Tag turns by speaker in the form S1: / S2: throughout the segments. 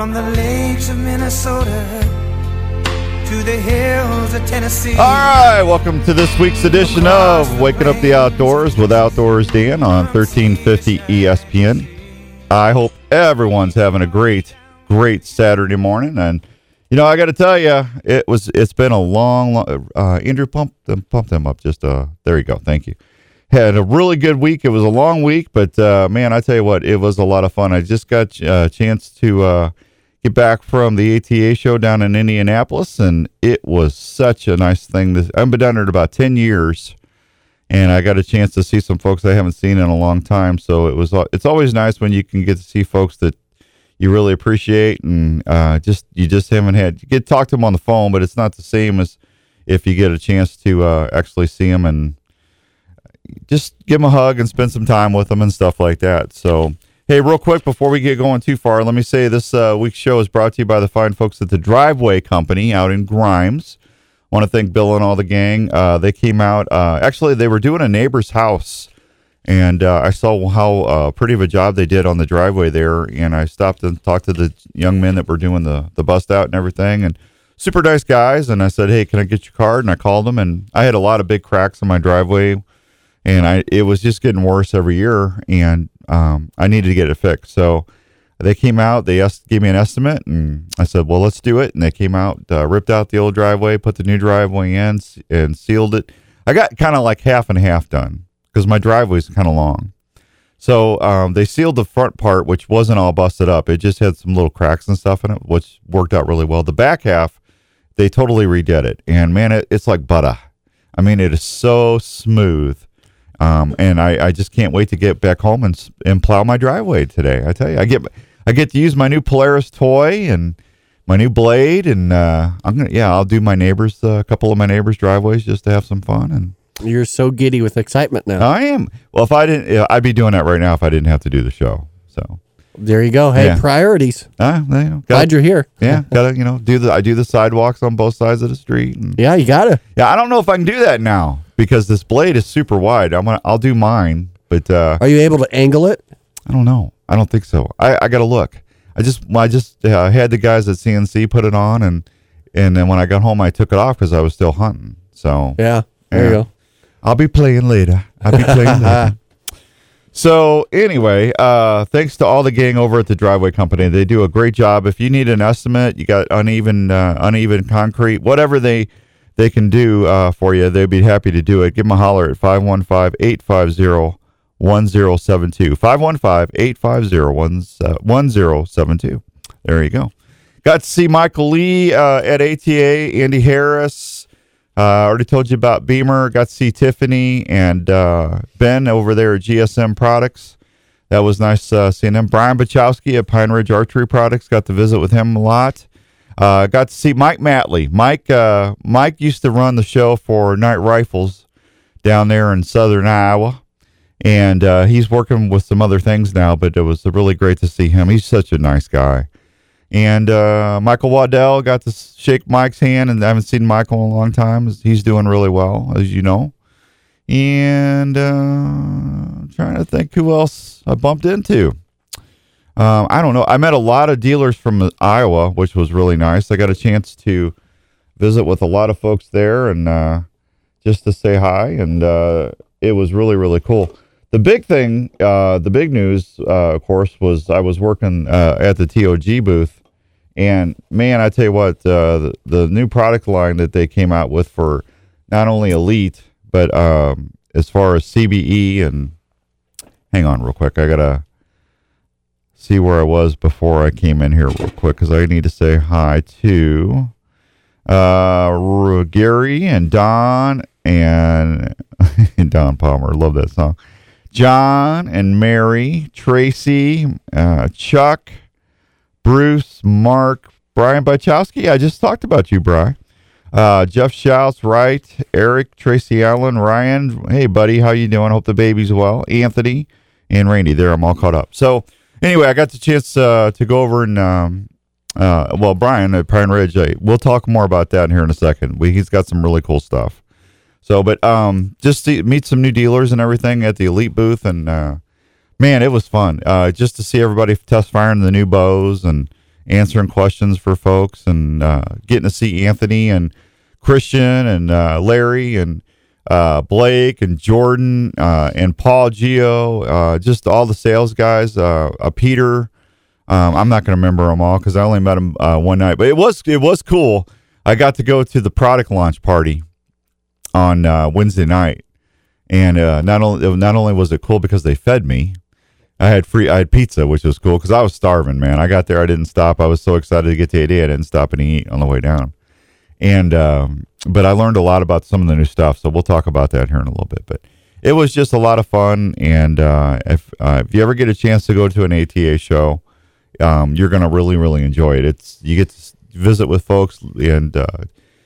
S1: From the lakes of Minnesota to the hills of Tennessee.
S2: All right, welcome to this week's edition of Waking Up the Outdoors with Outdoors Dan on 1350 ESPN. I hope everyone's having a great, great Saturday morning. And you know, I got to tell you, it was it's been a long, long uh, Andrew pump them pump them up. Just uh, there you go. Thank you. Had a really good week. It was a long week, but uh, man, I tell you what, it was a lot of fun. I just got uh, a chance to uh, get back from the ATA show down in Indianapolis, and it was such a nice thing. To, I've been down there about ten years, and I got a chance to see some folks I haven't seen in a long time. So it was. It's always nice when you can get to see folks that you really appreciate, and uh, just you just haven't had you get to talk to them on the phone, but it's not the same as if you get a chance to uh, actually see them and just give them a hug and spend some time with them and stuff like that. So. Hey, real quick before we get going too far, let me say this uh, week's show is brought to you by the fine folks at the Driveway Company out in Grimes. I want to thank Bill and all the gang. Uh, they came out. Uh, actually, they were doing a neighbor's house, and uh, I saw how uh, pretty of a job they did on the driveway there. And I stopped and talked to the young men that were doing the the bust out and everything, and super nice guys. And I said, "Hey, can I get your card?" And I called them, and I had a lot of big cracks in my driveway, and I it was just getting worse every year, and um, I needed to get it fixed. So they came out, they gave me an estimate, and I said, well, let's do it. And they came out, uh, ripped out the old driveway, put the new driveway in, and sealed it. I got kind of like half and half done because my driveway is kind of long. So um, they sealed the front part, which wasn't all busted up. It just had some little cracks and stuff in it, which worked out really well. The back half, they totally redid it, and man, it, it's like butter. I mean, it is so smooth. Um, and I, I just can't wait to get back home and and plow my driveway today. I tell you, I get I get to use my new Polaris toy and my new blade, and uh, I'm gonna yeah, I'll do my neighbors uh, a couple of my neighbors' driveways just to have some fun. And
S3: You're so giddy with excitement now.
S2: I am well. If I didn't, I'd be doing that right now if I didn't have to do the show. So
S3: there you go. Hey,
S2: Yeah.
S3: priorities.
S2: uh, you know,
S3: Glad
S2: gotta,
S3: you're here.
S2: yeah, gotta you know do the I do the sidewalks on both sides of the street. And,
S3: Yeah, you gotta.
S2: yeah, I don't know if I can do that now because this blade is super wide. I'm gonna I'll do mine, but uh,
S3: Are you able to angle it?
S2: I don't know. I don't think so. I, I got to look. I just I just uh, had the guys at CNC put it on, and and then when I got home, I took it off because I was still hunting. So
S3: Yeah. There
S2: Yeah.
S3: you go.
S2: I'll be playing later. I'll be playing later. So anyway, uh, thanks to all the gang over at the Driveway Company. They do a great job. If you need an estimate, you got uneven uh, uneven concrete, whatever they they can do uh, for you, they'd be happy to do it. Give them a holler at 515-850-1072. 515-850-1072. There you go. Got to see Michael Lee uh, at ATA, Andy Harris. Uh, I already told you about Beamer. Got to see Tiffany and uh, Ben over there at GSM Products. That was nice uh, seeing him. Brian Bachowski at Pine Ridge Archery Products. Got to visit with him a lot. Uh, got to see Mike Matley. Mike uh, Mike used to run the show for Knight Rifles down there in southern Iowa, and uh, he's working with some other things now. But it was really great to see him. He's such a nice guy. And uh, Michael Waddell got to shake Mike's hand, and I haven't seen Michael in a long time. He's doing really well, as you know. And uh, I'm trying to think who else I bumped into. Um, I don't know. I met a lot of dealers from Iowa, which was really nice. I got a chance to visit with a lot of folks there and uh, just to say hi. And uh, it was really, really cool. The big thing, uh, the big news, uh, of course, was I was working uh, at the TOG booth. And man, I tell you what, uh, the, the new product line that they came out with for not only Elite, but um, as far as CBE and hang on real quick. I got to see where I was before I came in here real quick because I need to say hi to uh, Gary and Don and Don Palmer. Love that song. John and Mary, Tracy, uh, Chuck, Bruce, Mark, Brian Bachowski. I just talked about you, Brian. Uh, Jeff Shouts, right? Eric, Tracy Allen, Ryan. Hey, buddy, how you doing? Hope the baby's well. Anthony and Randy. There, I'm all caught up. So, anyway, I got the chance uh, to go over and um, uh, well, Brian at Pine Ridge. we'll talk more about that here in a second. We, he's got some really cool stuff. So, but um, just to meet some new dealers and everything at the Elite booth, and uh, man, it was fun. Uh, just to see everybody test firing the new bows and answering questions for folks, and uh, getting to see Anthony and Christian and uh, Larry and uh, Blake and Jordan uh, and Paul Geo, uh, just all the sales guys. Uh, uh, Peter, um, I'm not going to remember them all because I only met them uh, one night, but it was it was cool. I got to go to the product launch party on Wednesday night, and not only not only was it cool because they fed me, I had free I had pizza, which was cool because I was starving, man. I got there, I didn't stop. I was so excited to get to AD, I didn't stop and eat on the way down. And um, but I learned a lot about some of the new stuff, so we'll talk about that here in a little bit. But it was just a lot of fun, and uh, if uh, if you ever get a chance to go to an ATA show, um, you're gonna really really enjoy it. It's you get to visit with folks and uh,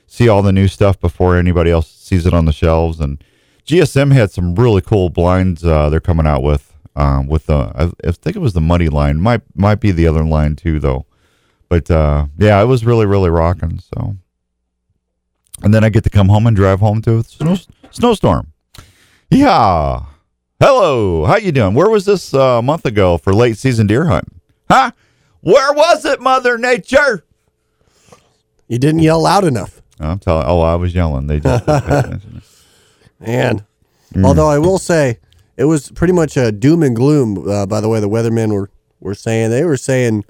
S2: see all the new stuff before anybody else sees it on the shelves. And GSM had some really cool blinds uh, they're coming out with. Um, with the I, I think it was the muddy line, might might be the other line too though. But uh, yeah, it was really really rocking. So and then I get to come home and drive home to a snow, snowstorm. Yeah. Hello. How you doing? Where was this uh, a month ago for late season deer hunting? Huh? Where was it, Mother Nature?
S3: You didn't yell loud enough.
S2: I'm telling. Oh, I was yelling. They just
S3: man. Mm. Although I will say, it was pretty much a doom and gloom. Uh, by the way, the weathermen were were saying they were saying,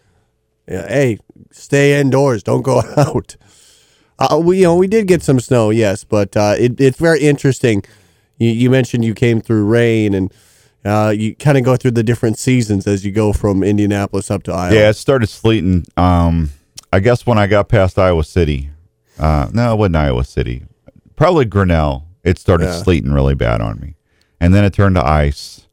S3: "Hey, stay indoors. Don't go out." Uh, we you know we did get some snow, yes, but uh, it, it's very interesting. You, you, mentioned you came through rain, and uh, you kind of go through the different seasons as you go from Indianapolis up to Iowa.
S2: Yeah, it started sleeting. Um, I guess when I got past Iowa City, uh, no, it wasn't Iowa City, probably Grinnell. It started yeah. sleeting really bad on me, and then it turned to ice,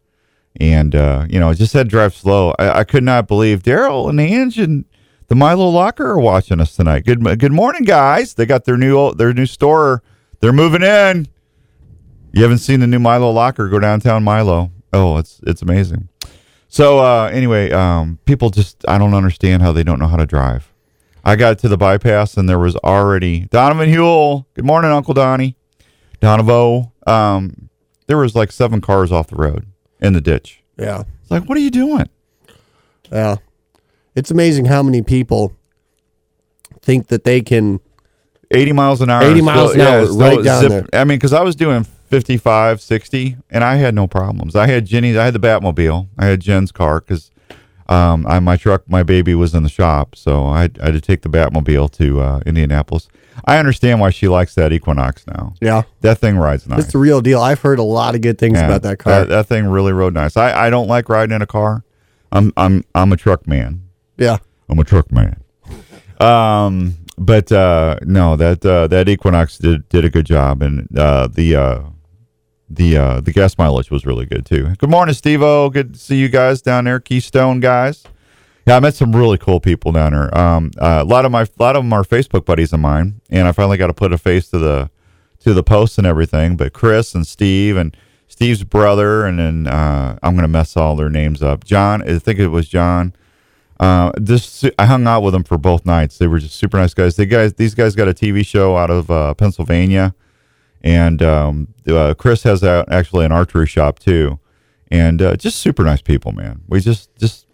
S2: and uh, you know, I just had to drive slow. I, I could not believe Daryl and the and the Milo Locker are watching us tonight. Good good morning, guys. They got their new their new store. They're moving in. You haven't seen the new Milo Locker go downtown Milo. Oh, it's it's amazing. So uh, anyway, um, people just I don't understand how they don't know how to drive. I got to the bypass and there was already Donovan Huel. Good morning, Uncle Donnie. Donovo. Um, there was like seven cars off the road in the ditch.
S3: Yeah.
S2: It's like, what are you doing?
S3: Yeah it's amazing how many people think that they can
S2: 80 miles an hour.
S3: 80 miles still, an hour yeah, right down zip, there.
S2: i mean because i was doing 55 60 and i had no problems. I had jenny's i had the batmobile. I had jen's car because um, I, my truck my baby was in the shop so i, I had to take the batmobile to uh, indianapolis. I understand why she likes that equinox now.
S3: Yeah.
S2: That thing rides nice.
S3: it's the real deal. I've heard a lot of good things yeah, about that car.
S2: that, that thing really rode nice. I, I don't like riding in a car. I'm i'm i'm a truck man
S3: yeah.
S2: I'm a truck man. Um, but uh, no, that uh, that Equinox did did a good job, and uh, the uh, the uh, the gas mileage was really good too. Good morning, Steve Good to see you guys down there, Keystone guys. Yeah, I met some really cool people down there. Um, uh, a lot of my a lot of them are Facebook buddies of mine, and I finally got to put a face to the to the posts and everything. But Chris and Steve and Steve's brother, and then I'm gonna mess all their names up. John, I think it was John. Uh, this I hung out with them for both nights. They were just super nice guys. They guys, these guys got a TV show out of uh, Pennsylvania, and um, uh, Chris has a, actually an archery shop too, and uh, just super nice people, man. We just just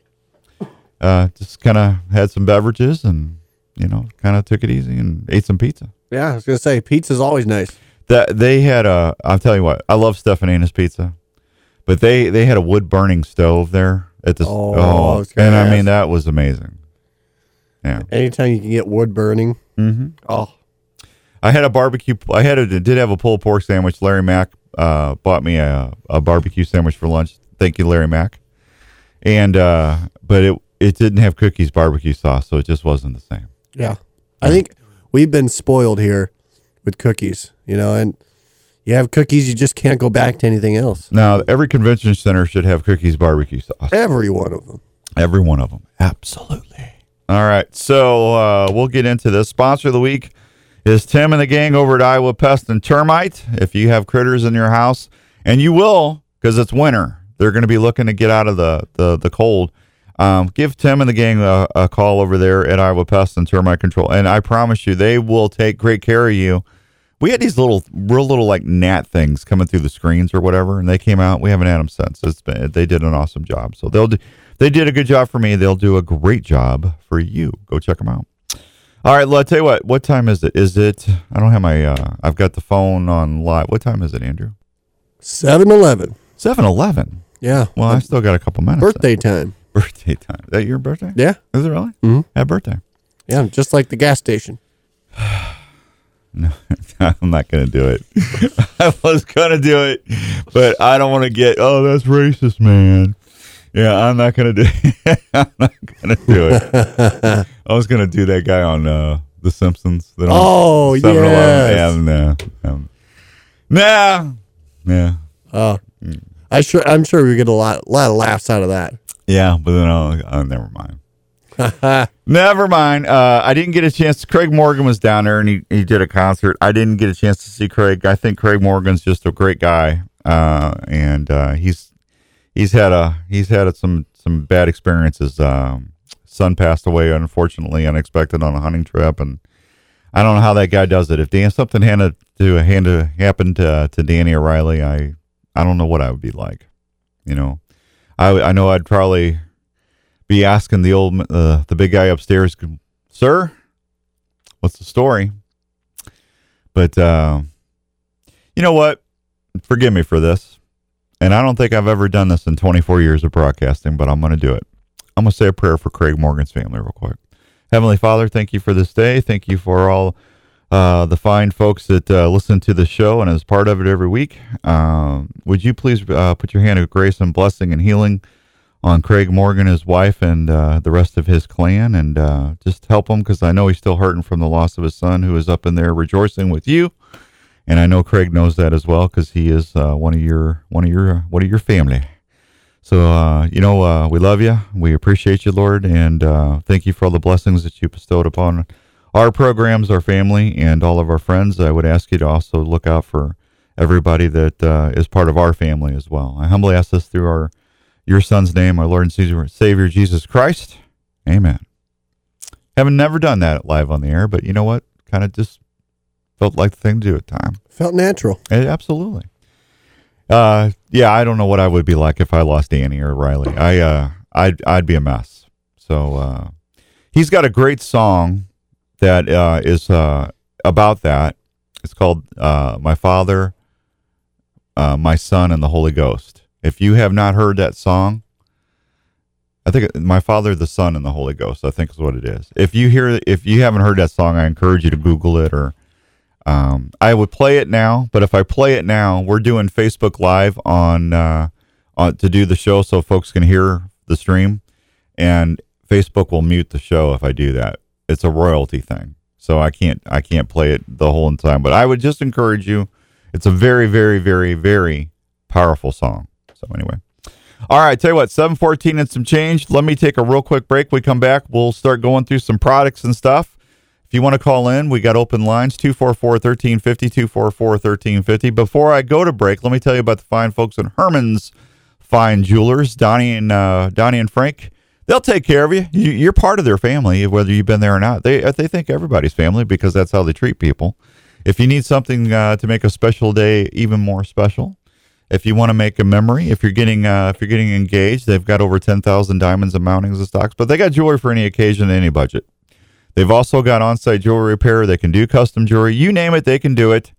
S2: uh, just kind of had some beverages and you know kind of took it easy and ate some pizza.
S3: Yeah, I was gonna say pizza's always nice.
S2: That they had a. I'll tell you what. I love Stefanina's pizza, but they they had a wood burning stove there at the.
S3: Oh, I gonna
S2: and I mean that was amazing. Yeah.
S3: Anytime you can get wood burning.
S2: Mm-hmm.
S3: Oh,
S2: I had a barbecue. I had a did have a pulled pork sandwich. Larry Mack uh, bought me a, a barbecue sandwich for lunch. Thank you, Larry Mack. And uh, but it it didn't have cookies barbecue sauce, so it just wasn't the same.
S3: yeah. I think we've been spoiled here with cookies, you know, and you have cookies, you just can't go back to anything else.
S2: Now every convention center should have cookies barbecue sauce.
S3: Every one of them.
S2: Every one of them. Absolutely. All right. So uh, we'll get into this. Sponsor of the week is Tim and the gang over at Iowa Pest and Termite. If you have critters in your house, and you will because it's winter, they're going to be looking to get out of the, the, the cold. Um, give Tim and the gang a, a call over there at Iowa Pest and Termite Control. And I promise you, they will take great care of you. We had these little, real little like gnat things coming through the screens or whatever, and they came out. We haven't had them since. It's been, they did an awesome job. So they'll do, they did a good job for me. They'll do a great job for you. Go check them out. All right, well, I'll tell you what. What time is it? Is it? I don't have my. Uh, I've got the phone on live. What time is it, Andrew?
S3: 7 Eleven.
S2: Seven eleven.
S3: Yeah.
S2: Well, I still got a couple minutes.
S3: birthday time.
S2: Birthday time. Is that your birthday?
S3: Yeah.
S2: Is it really?
S3: Mm-hmm.
S2: Happy birthday.
S3: Yeah. Just like the gas station.
S2: No, I'm not going to do it. I was going to do it, but I don't want to get. Oh, that's racist, man. Yeah, I'm not going to do. it. I'm not going to do it. I was going to do that guy on uh, The Simpsons. that
S3: Oh,
S2: 7-Eleven.
S3: yes.
S2: Yeah, no, um, nah, yeah,
S3: Oh. I sure I'm sure we get a lot lot of laughs out of that.
S2: yeah. But then I'll, oh, never mind. Never mind. Uh, I didn't get a chance. Craig Morgan was down there and he, he did a concert. I didn't get a chance to see Craig. I think Craig Morgan's just a great guy, uh, and uh, he's he's had a he's had some some bad experiences. Um, son passed away unfortunately, unexpected on a hunting trip, and I don't know how that guy does it. If Dan something had to hand to to to Danny or Riley, I I don't know what I would be like. You know, I I know I'd probably be asking the old uh, the big guy upstairs, sir, what's the story? But uh, you know what? Forgive me for this, and I don't think I've ever done this in 24 years of broadcasting, but I'm going to do it. I'm going to say a prayer for Craig Morgan's family real quick. Heavenly Father, thank you for this day. Thank you for all uh, the fine folks that uh, listen to the show and as part of it every week. Um, would you please uh, put your hand of grace and blessing and healing on Craig Morgan, his wife, and uh, the rest of his clan, and uh, just help him because I know he's still hurting from the loss of his son, who is up in there rejoicing with you. And I know Craig knows that as well because he is uh, one of your one of your one of your family. So uh, you know uh, we love you, we appreciate you, Lord, and uh, thank you for all the blessings that you bestowed upon our programs, our family, and all of our friends. I would ask you to also look out for everybody that is part of our family as well. I humbly ask this through our your son's name, our Lord and Savior, Savior Jesus Christ. Amen. Haven't never done that live on the air, but you know what? Kind of just felt like the thing to do at the time.
S3: Felt natural.
S2: Eh, absolutely. Uh, yeah, I don't know what I would be like if I lost Danny or Riley. I, uh, I'd, I'd be a mess. So, uh, he's got a great song that, uh, is, uh, about that. It's called, uh, My Father, uh, My Son, and the Holy Ghost. If you have not heard that song, I think My Father, the Son, and the Holy Ghost, I think is what it is. If you hear, if you haven't heard that song, I encourage you to Google it or, um, I would play it now, but if I play it now, we're doing Facebook Live on, uh, on to do the show so folks can hear the stream, and Facebook will mute the show if I do that. It's a royalty thing, so I can't I can't play it the whole time. But I would just encourage you. It's a very very very very powerful song. So anyway. All right, tell you what, 714 and some change. Let me take a real quick break. We come back, we'll start going through some products and stuff. If you want to call in, we got open lines 244 1350, 244 1350. Before I go to break, let me tell you about the fine folks at Herman's Fine Jewelers, Donnie and uh, Donnie and Frank. They'll take care of you. you. You're part of their family, whether you've been there or not. They they think everybody's family because that's how they treat people. If you need something uh, to make a special day even more special, if you want to make a memory, if you're getting uh, if you're getting engaged, they've got over ten thousand diamonds and mountings and stocks. But they got jewelry for any occasion, any budget. They've also got on site jewelry repair. They can do custom jewelry. You name it, they can do it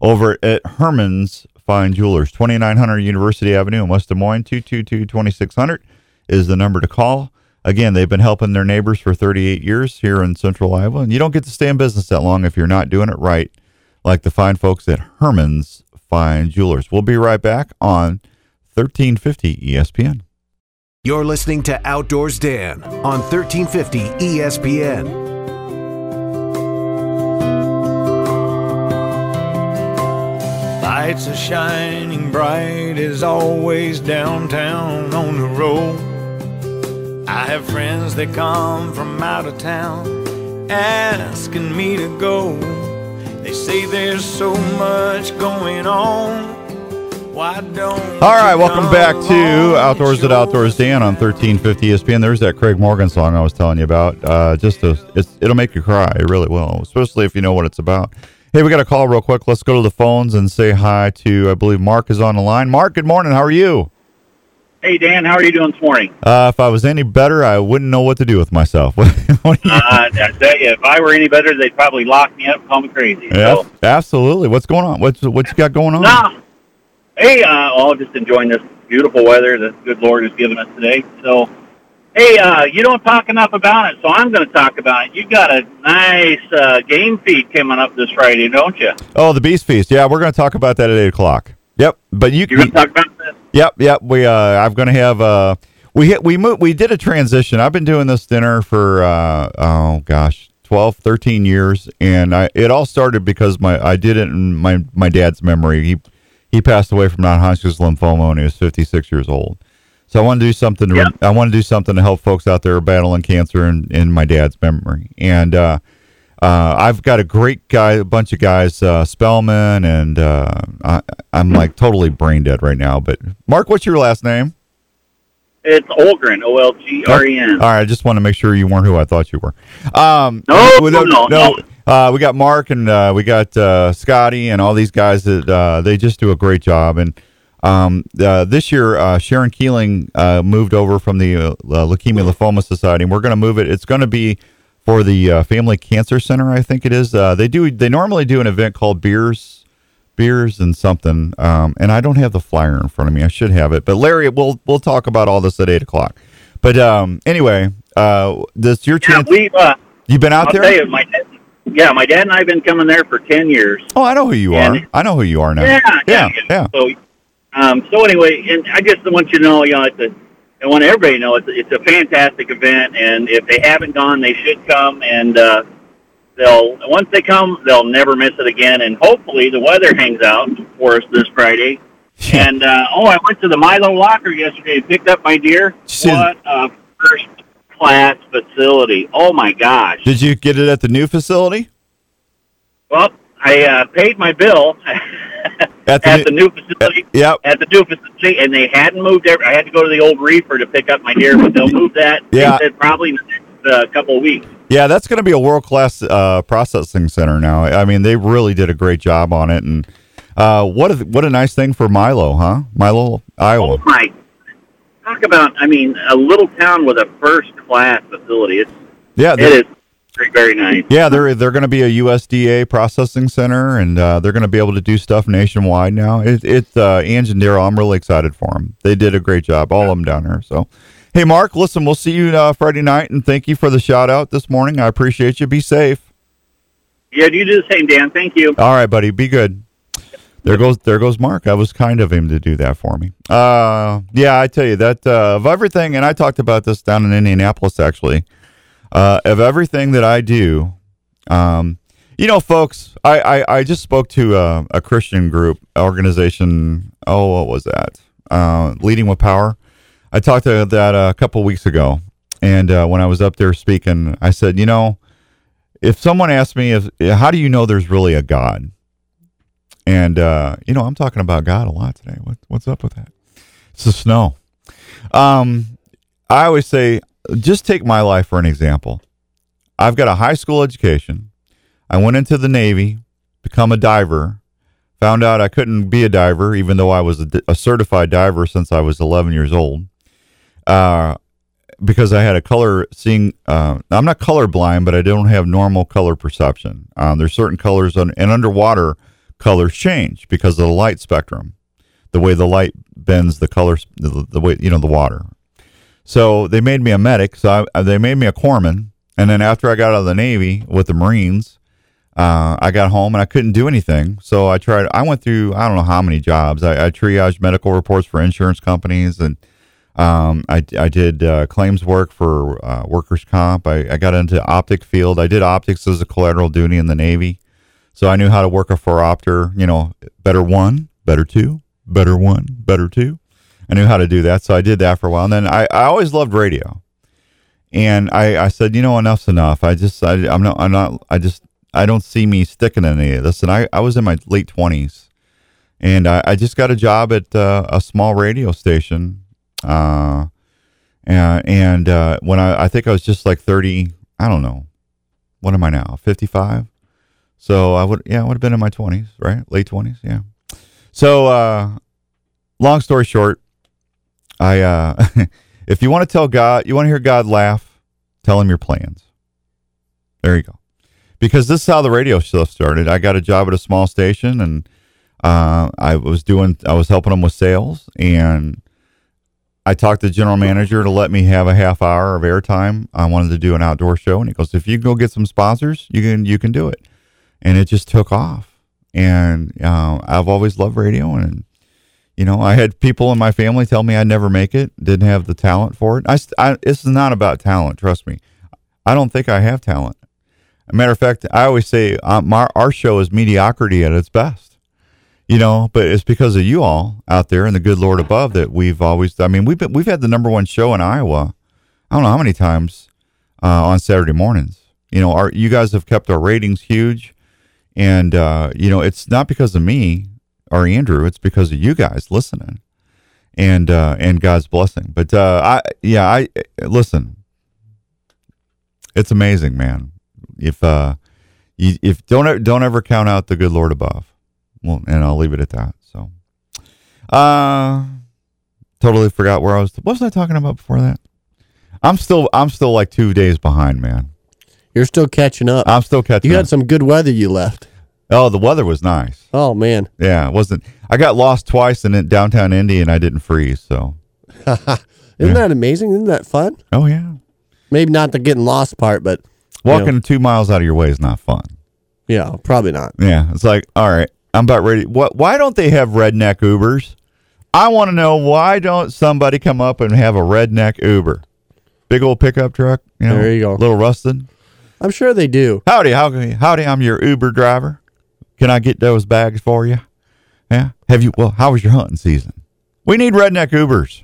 S2: over at Herman's Fine Jewelers, 2900 University Avenue in West Des Moines, 222 2600 is the number to call. Again, they've been helping their neighbors for 38 years here in central Iowa, and you don't get to stay in business that long if you're not doing it right, like the fine folks at Herman's Fine Jewelers. We'll be right back on 1350 ESPN.
S4: You're listening to Outdoors Dan on 1350 ESPN.
S1: Lights are shining bright as always downtown on the road. I have friends that come from out of town asking me to go. They say there's so much going on. Why don't
S2: All right, welcome back to Outdoors at Outdoors Dan on 1350 ESPN. There's that Craig Morgan song I was telling you about. Uh, just a, it'll make you cry. It really will, especially if you know what it's about. Hey, we got a call real quick. Let's go to the phones and say hi to, I believe Mark is on the line. Mark, good morning. How are you?
S5: Hey Dan, how are you doing this morning?
S2: Uh, if I was any better, I wouldn't know what to do with myself.
S5: Uh, I tell you, if I were any better, they'd probably lock me up, and call me crazy.
S2: yeah,
S5: So,
S2: absolutely. What's going on? What's what you got going on?
S5: nah. Hey, uh, all just enjoying this beautiful weather that the good Lord has given us today. So, hey, uh, you don't talk enough about it, so I'm going to talk about it. You got a nice uh, game feed coming up this Friday, don't you?
S2: Oh, the Beast Feast. Yeah, we're going to talk about that at eight o'clock. Yep, but you
S5: You're going to talk about this?
S2: Yep, yep. We uh, I'm going to have uh, we hit we moved we did a transition. I've been doing this dinner for uh, oh gosh, 12, 13 years, and I it all started because my I did it in my my dad's memory. He he passed away from non-Hodgkin's lymphoma when he was 56 years old. So I want to do something to
S5: Yeah.
S2: I want to do something to help folks out there battling cancer in, in my dad's memory. And uh, uh, I've got a great guy, a bunch of guys, uh, Spellman, and uh, I, I'm like totally brain dead right now. But Mark, what's your last name?
S5: It's Olgren, O L G R E N.
S2: All right, I just want to make sure you weren't who I thought you were. Um,
S5: No,
S2: we
S5: no,
S2: don't-
S5: no,
S2: Uh, we got Mark and uh, we got uh, Scotty and all these guys that uh, they just do a great job. And um, uh, this year, uh, Sharon Keeling uh, moved over from the uh, Leukemia Lymphoma Society, and we're going to move it. It's going to be for the uh, Family Cancer Center, I think it is. Uh, they do. They normally do an event called Beers, Beers and something. Um, and I don't have the flyer in front of me. I should have it. But Larry, we'll we'll talk about all this at eight o'clock. But um, anyway, uh, this your
S5: Yeah,
S2: chance.
S5: we've, uh,
S2: You've been out
S5: I'll
S2: there.
S5: you, my dad, yeah, my dad and I have been coming there for 10 years.
S2: Oh, I know who you are. I know who you are now.
S5: Yeah,
S2: yeah, yeah.
S5: So, um, so anyway, and I just want you to know, you know, it's a, I want everybody to know it's, it's a fantastic event, and if they haven't gone, they should come, and uh, they'll once they come, they'll never miss it again, and hopefully the weather hangs out for us this Friday. And uh, oh, I went to the Milo Locker yesterday, and picked up my deer. What a first class facility! Oh my gosh!
S2: Did you get it at the new facility?
S5: Well, I uh, paid my bill
S2: At
S5: at
S2: the
S5: the,
S2: new-
S5: facility.
S2: Yep.
S5: At the new facility, and they hadn't moved. Every, I had to go to the old reefer to pick up my deer, but they'll move that.
S2: Yeah.
S5: They said probably in the next uh, couple of weeks.
S2: Yeah, that's going to be a world class uh, processing center now. I mean, they really did a great job on it, and uh, what a what a nice thing for Milo, huh? Milo,
S5: Oh
S2: Iowa.
S5: my! Talk about, I mean, a little town with a first class facility. It's
S2: Yeah,
S5: it is very very nice.
S2: yeah, they're they're going to be a USDA processing center, and uh, they're going to be able to do stuff nationwide now. It it uh, Ange and Daryl, I'm really excited for them. They did a great job, all of them down there. So, hey, Mark, listen, we'll see you uh, Friday night, and thank you for the shout out this morning. I appreciate you. Be safe.
S5: Yeah, you do the same, Dan. Thank you.
S2: All right, buddy. Be good. There goes there goes Mark. I was kind of him to do that for me. Uh, yeah, I tell you that uh, of everything, and I talked about this down in Indianapolis actually. Uh, of everything that I do, um, you know, folks, I, I, I just spoke to a, a Christian group organization. Oh, what was that? Uh, Leading with Power. I talked to that a couple weeks ago, and uh, when I was up there speaking, I said, you know, if someone asked me, if how do you know there's really a God? And uh, you know, I'm talking about God a lot today. What, what's up with that? It's the snow. Um, I always say, just take my life for an example. I've got a high school education. I went into the Navy, become a diver. Found out I couldn't be a diver, even though I was a, a certified diver since I was 11 years old. Uh, because I had a color seeing. Uh, I'm not colorblind, but I don't have normal color perception. Um, there's certain colors on, and underwater colors change because of the light spectrum, the way the light bends the colors, the, the way you know the water. So they made me a medic. So I, they made me a corpsman, and then after I got out of the Navy with the Marines, uh, I got home and I couldn't do anything. So I tried. I went through I don't know how many jobs. I, I triaged medical reports for insurance companies and um, I, I did uh, claims work for uh, workers' comp. I, I got into optic field. I did optics as a collateral duty in the Navy. So I knew how to work a phoropter, you know, better one, better two, better one, better two. I knew how to do that. So I did that for a while. And then I, I always loved radio. And I, I said, you know, enough's enough. I just, I, I'm not, I'm not, I just, I don't see me sticking in any of this. And I, I was in my late 20s. And I, I just got a job at uh, a small radio station uh, and, and uh, when I, I think I was just like 30, I don't know. What am I now? 55? So I would, yeah, I would have been in my 20s, right? Late 20s, yeah. So, uh, long story short, I, uh, if you want to tell God, you want to hear God laugh, tell him your plans. There you go. Because this is how the radio stuff started. I got a job at a small station and uh, I was doing, I was helping them with sales and I talked to the general manager to let me have a half hour of airtime. I wanted to do an outdoor show, and he goes, "If you can go get some sponsors, you can you can do it." And it just took off. And uh, I've always loved radio, and you know, I had people in my family tell me I'd never make it, didn't have the talent for it. I, I this is not about talent, trust me. I don't think I have talent. Matter of fact, I always say um, our, our show is mediocrity at its best you know, but it's because of you all out there and the good Lord above that we've always. I mean, we've been, we've had the number one show in Iowa. I don't know how many times uh, on Saturday mornings. You know, our you guys have kept our ratings huge, and uh, you know it's not because of me or Andrew. It's because of you guys listening, and uh, and God's blessing. But uh, I yeah I listen. It's amazing, man. If uh, you, if don't don't ever count out the good Lord above well, and I'll leave it at that. So, uh, totally forgot where I was. What was I talking about before that? I'm still, I'm still like two days behind, man.
S3: You're still catching up.
S2: I'm still catching.
S3: You
S2: up.
S3: had some good weather. You left.
S2: Oh, the weather was nice.
S3: Oh man.
S2: Yeah, it wasn't. I got lost twice in downtown Indy, and I didn't freeze. So,
S3: isn't
S2: Yeah.
S3: that amazing? Isn't that fun?
S2: oh yeah,
S3: Maybe not the getting lost part, but
S2: walking two miles out of your way is not fun.
S3: yeah, probably not.
S2: Yeah, it's like, all right, I'm about ready. What? Why don't they have redneck Ubers? I want to know why don't somebody come up and have a redneck Uber? Big old pickup truck. You know,
S3: There you go.
S2: Little rusted.
S3: I'm sure they do.
S2: Howdy, howdy, howdy. I'm your Uber driver. Can I get those bags for you? Yeah. Have you? Well, how was your hunting season? We need redneck Ubers.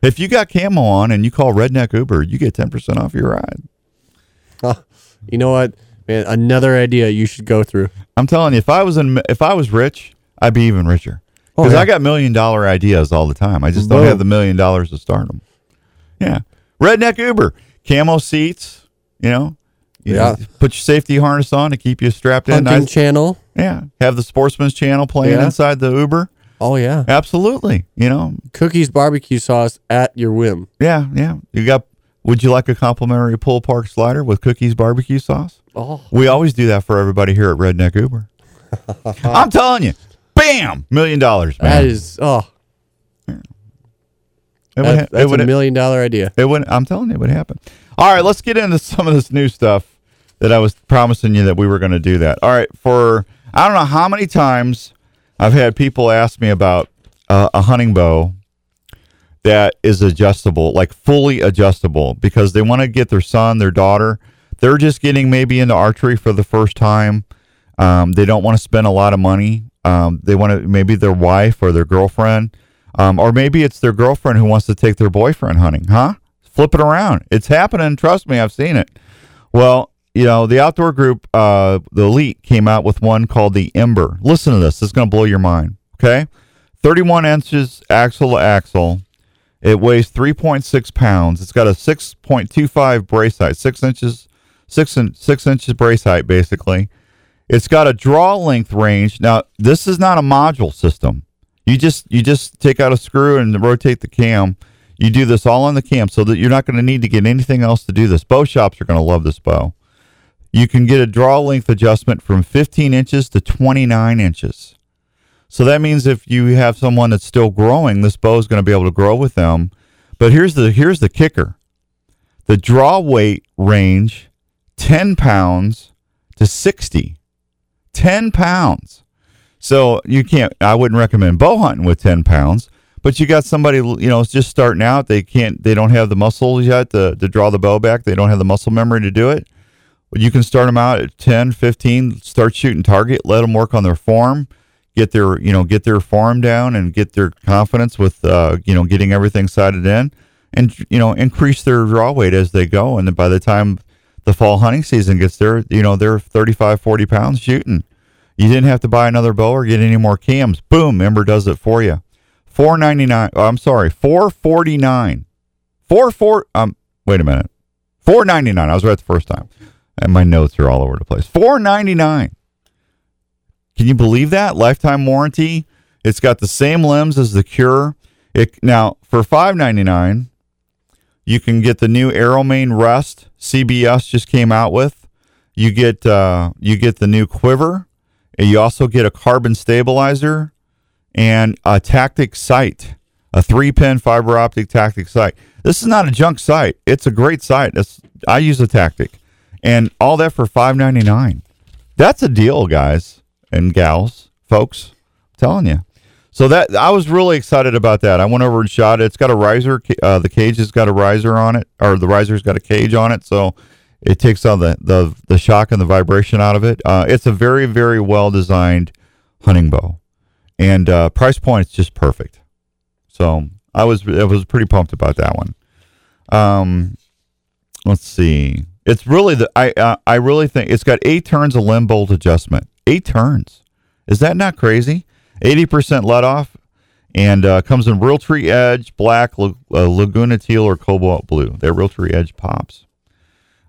S2: If you got camo on and you call redneck Uber, you get ten percent off your ride.
S3: You know what, man? Another idea you should go through.
S2: I'm telling you, if I was in, if I was rich, I'd be even richer.
S3: Oh,
S2: Because
S3: yeah.
S2: I got million dollar ideas all the time. I just don't
S3: Boom.
S2: have the million dollars to start them. Yeah, redneck Uber, camo seats. You know, you
S3: Yeah.
S2: Put your safety harness on to keep you strapped in.
S3: Hunting
S2: Nice.
S3: channel.
S2: yeah, have the Sportsman's Channel playing
S3: Yeah.
S2: inside the Uber.
S3: Oh yeah.
S2: Absolutely. You know,
S3: Cookies barbecue sauce at your whim.
S2: yeah, yeah. You got. Would you like a complimentary pull park slider with cookies barbecue sauce?
S3: Oh,
S2: We always do that for everybody here at Redneck Uber. I'm telling you, bam, million dollars, man.
S3: that is oh,
S2: It would
S3: that-
S2: ha-
S3: that's
S2: it would
S3: a million dollar idea.
S2: It would. I'm telling you, it would happen. All right, let's get into some of this new stuff that I was promising you that we were going to do that. All right, for I don't know how many times I've had people ask me about uh, a hunting bow that is adjustable, like fully adjustable, because they want to get their son, their daughter. They're just getting maybe into archery for the first time. Um, they don't want to spend a lot of money. Um, they want to maybe their wife or their girlfriend, um, or maybe it's their girlfriend who wants to take their boyfriend hunting. Huh? Flip it around. It's happening. Trust me, I've seen it. Well, you know, the outdoor group, uh, the Elite, came out with one called the Ember. Listen to this. This is going to blow your mind. Okay, 31 inches axle to axle. It weighs 3.6 pounds. It's got a 6.25 brace height, six inches, six in, six inches brace height, basically. It's got a draw length range. Now, this is not a module system. You just you just take out a screw and rotate the cam. You do this all on the cam so that you're not going to need to get anything else to do this. Bow shops are going to love this bow. You can get a draw length adjustment from 15 inches to 29 inches. So that means if you have someone that's still growing, this bow is going to be able to grow with them. But here's the here's the kicker. The draw weight range 10 pounds to 60. 10 pounds. So you can't I wouldn't recommend bow hunting with 10 pounds but you got somebody you know just starting out they can't they don't have the muscles yet to, to draw the bow back they don't have the muscle memory to do it you can start them out at 10 15 start shooting target let them work on their form get their you know get their form down and get their confidence with uh, you know getting everything sighted in and you know increase their draw weight as they go and then by the time the fall hunting season gets there you know they're 35 40 pounds shooting you didn't have to buy another bow or get any more cams boom ember does it for you Four ninety nine. Oh, I'm sorry, four forty nine. Four four. Um, wait a minute. Four ninety nine. I was right the first time, and my notes are all over the place. Four ninety nine. Can you believe that lifetime warranty? It's got the same limbs as the Kure. It now for five ninety nine. You can get the new Arrowmane Rest CBS just came out with. You get uh, you get the new quiver. And you also get a carbon stabilizer and a tactic sight, a three pin fiber optic tactic sight. This is not a junk sight. It's a great sight. It's, I use a tactic, and all that for five ninety nine. That's a deal, guys and gals, folks. I'm telling you. So that I was really excited about that. I went over and shot it. It's got a riser. Uh, the cage has got a riser on it, or the riser's got a cage on it, so it takes all the the, the shock and the vibration out of it. Uh, it's a very very well designed hunting bow and uh, price point is just perfect. So I was I was pretty pumped about that one. Um, let's see. It's really the I uh, I really think it's got eight turns of limb bolt adjustment. Eight turns. Is that not crazy? Eighty percent let off, and uh, comes in Realtree Edge, black, uh, Laguna teal, or cobalt blue. They're Realtree Edge pops.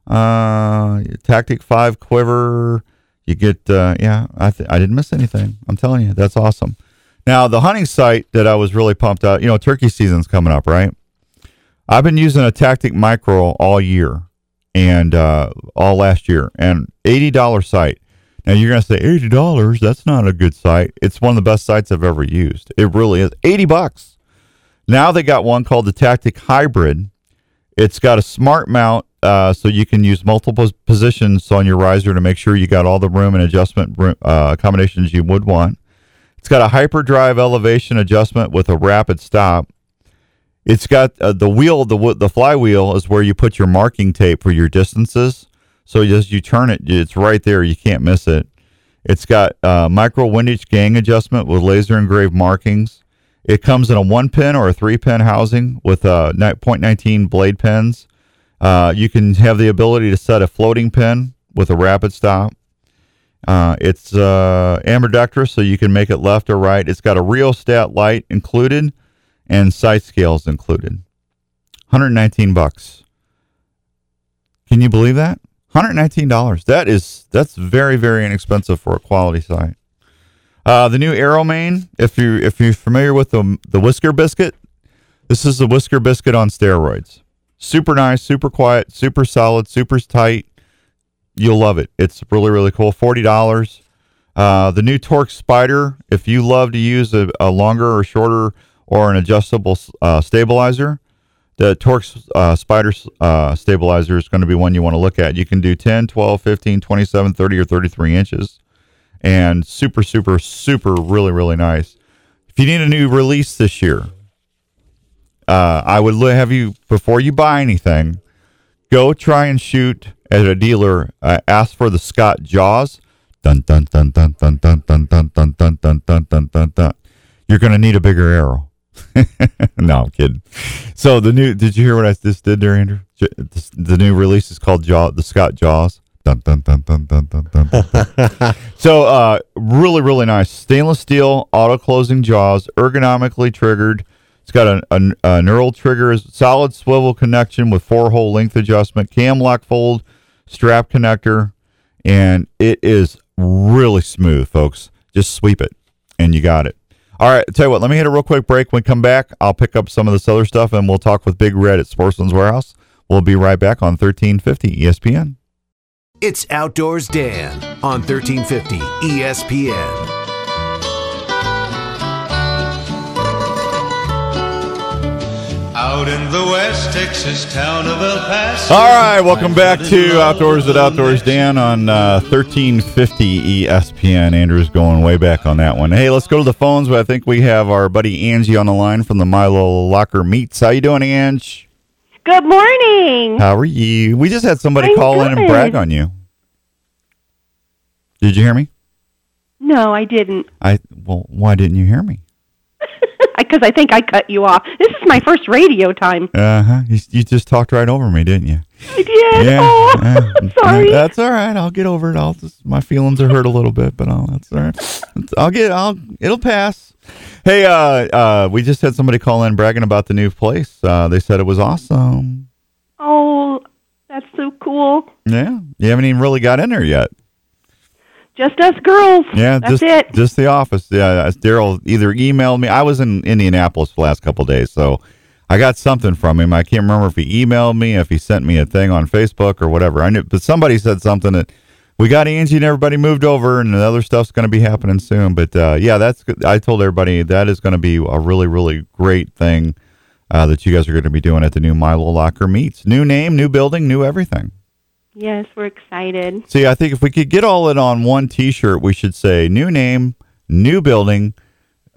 S2: Uh, Tactic Five quiver you get uh, yeah I, th- I didn't miss anything i'm telling you that's awesome now the hunting sight that i was really pumped out you know turkey season's coming up right i've been using a tactic micro all year and uh, all last year. And $80 sight now you're to say $80 that's not a good sight it's one of the best sights i've ever used. It really is. 80 bucks. Now they got one called the tactic hybrid. It's got a smart mount uh, so you can use multiple positions on your riser to make sure you got all the room and adjustment uh, accommodations you would want. It's got a hyperdrive elevation adjustment with a rapid stop. It's got uh, the wheel, the the flywheel is where you put your marking tape for your distances. So as you turn it, it's right there. You can't miss it. It's got uh, micro windage gang adjustment with laser engraved markings. It comes in a one pin or a three pin housing with uh, 0.19 blade pins. Uh, you can have the ability to set a floating pin with a rapid stop. Uh, it's uh, ambidextrous, so you can make it left or right. It's got a rheostat light included and sight scales included. 119 bucks. Can you believe that? $119. That is that's very very inexpensive for a quality sight. Uh, the new Arrowmane, if you if you're familiar with the the whisker biscuit, this is the whisker biscuit on steroids. Super nice, super quiet, super solid, super tight. You'll love it. It's really, really cool. Forty dollars. Uh, the new Torx Spider. If you love to use a, a longer or shorter or an adjustable uh, stabilizer, the Torx uh, Spider uh, stabilizer is going to be one you want to look at. You can do 10, 12, 15, 27, 30, or 33 inches. And super, super, super, really, really nice. If you need a new release this year, uh, I would have you before you buy anything, go try and shoot at a dealer. Uh, ask for the Scott Jaws. Dun dun dun dun dun dun dun dun dun dun dun dun dun dun. You're gonna need a bigger arrow. no, I'm kidding. So the new, did you hear what I just did there, Andrew? The new release is called Jaw, the Scott Jaws. Dun, dun, dun, dun, dun, dun, dun, dun. so uh, really, really nice stainless steel auto closing jaws, ergonomically triggered. It's got a, a, a neural trigger, solid swivel connection with four hole length adjustment, cam lock fold, strap connector, and it is really smooth, folks. Just sweep it, and you got it. All right, tell you what, let me hit a real quick break. When we come back, I'll pick up some of this other stuff and we'll talk with Big Red at Sportsman's Warehouse. We'll be right back on 1350 ESPN.
S4: It's Outdoors Dan on E 1350 ESPN.
S1: Out in the West Texas town of El Paso.
S2: All right, welcome back to Outdoors at Outdoors Dan on uh, 1350 ESPN. Andrew's going way back on that one. Hey, let's go to the phones. I think we have our buddy Angie on the line from the Milo Locker Meats. How you doing, Angie?
S6: Good morning.
S2: How are you? We just had somebody
S6: I'm
S2: call in and brag on you. Did you hear me?
S6: No, I didn't.
S2: I well, why didn't you hear me?
S6: Because I think I cut you off. This is my first radio time.
S2: Uh huh. You, you just talked right over me, didn't you?
S6: I did. oh,
S2: yeah.
S6: I'm sorry.
S2: That's all right. I'll get over it. I'll just my feelings are hurt a little bit, but I'll, that's all right. I'll get. I'll. It'll pass. Hey, uh, uh, we just had somebody call in bragging about the new place. Uh, they said it was awesome.
S6: oh, that's so cool.
S2: Yeah, you haven't even really got in there yet.
S6: Just us girls.
S2: Yeah,
S6: that's
S2: just
S6: it.
S2: just the office. Yeah, Daryl either emailed me. I was in Indianapolis the last couple of days, so I got something from him. I can't remember if he emailed me, if he sent me a thing on Facebook or whatever. I knew, but somebody said something that we got Angie and everybody moved over, and the other stuff's going to be happening soon. But uh, yeah, that's good. I told everybody that is going to be a really really great thing uh, that you guys are going to be doing at the new Milo Locker Meats. New name, new building, new everything.
S6: Yes, we're excited.
S2: See, I think if we could get all it on one T-shirt, we should say new name, new building,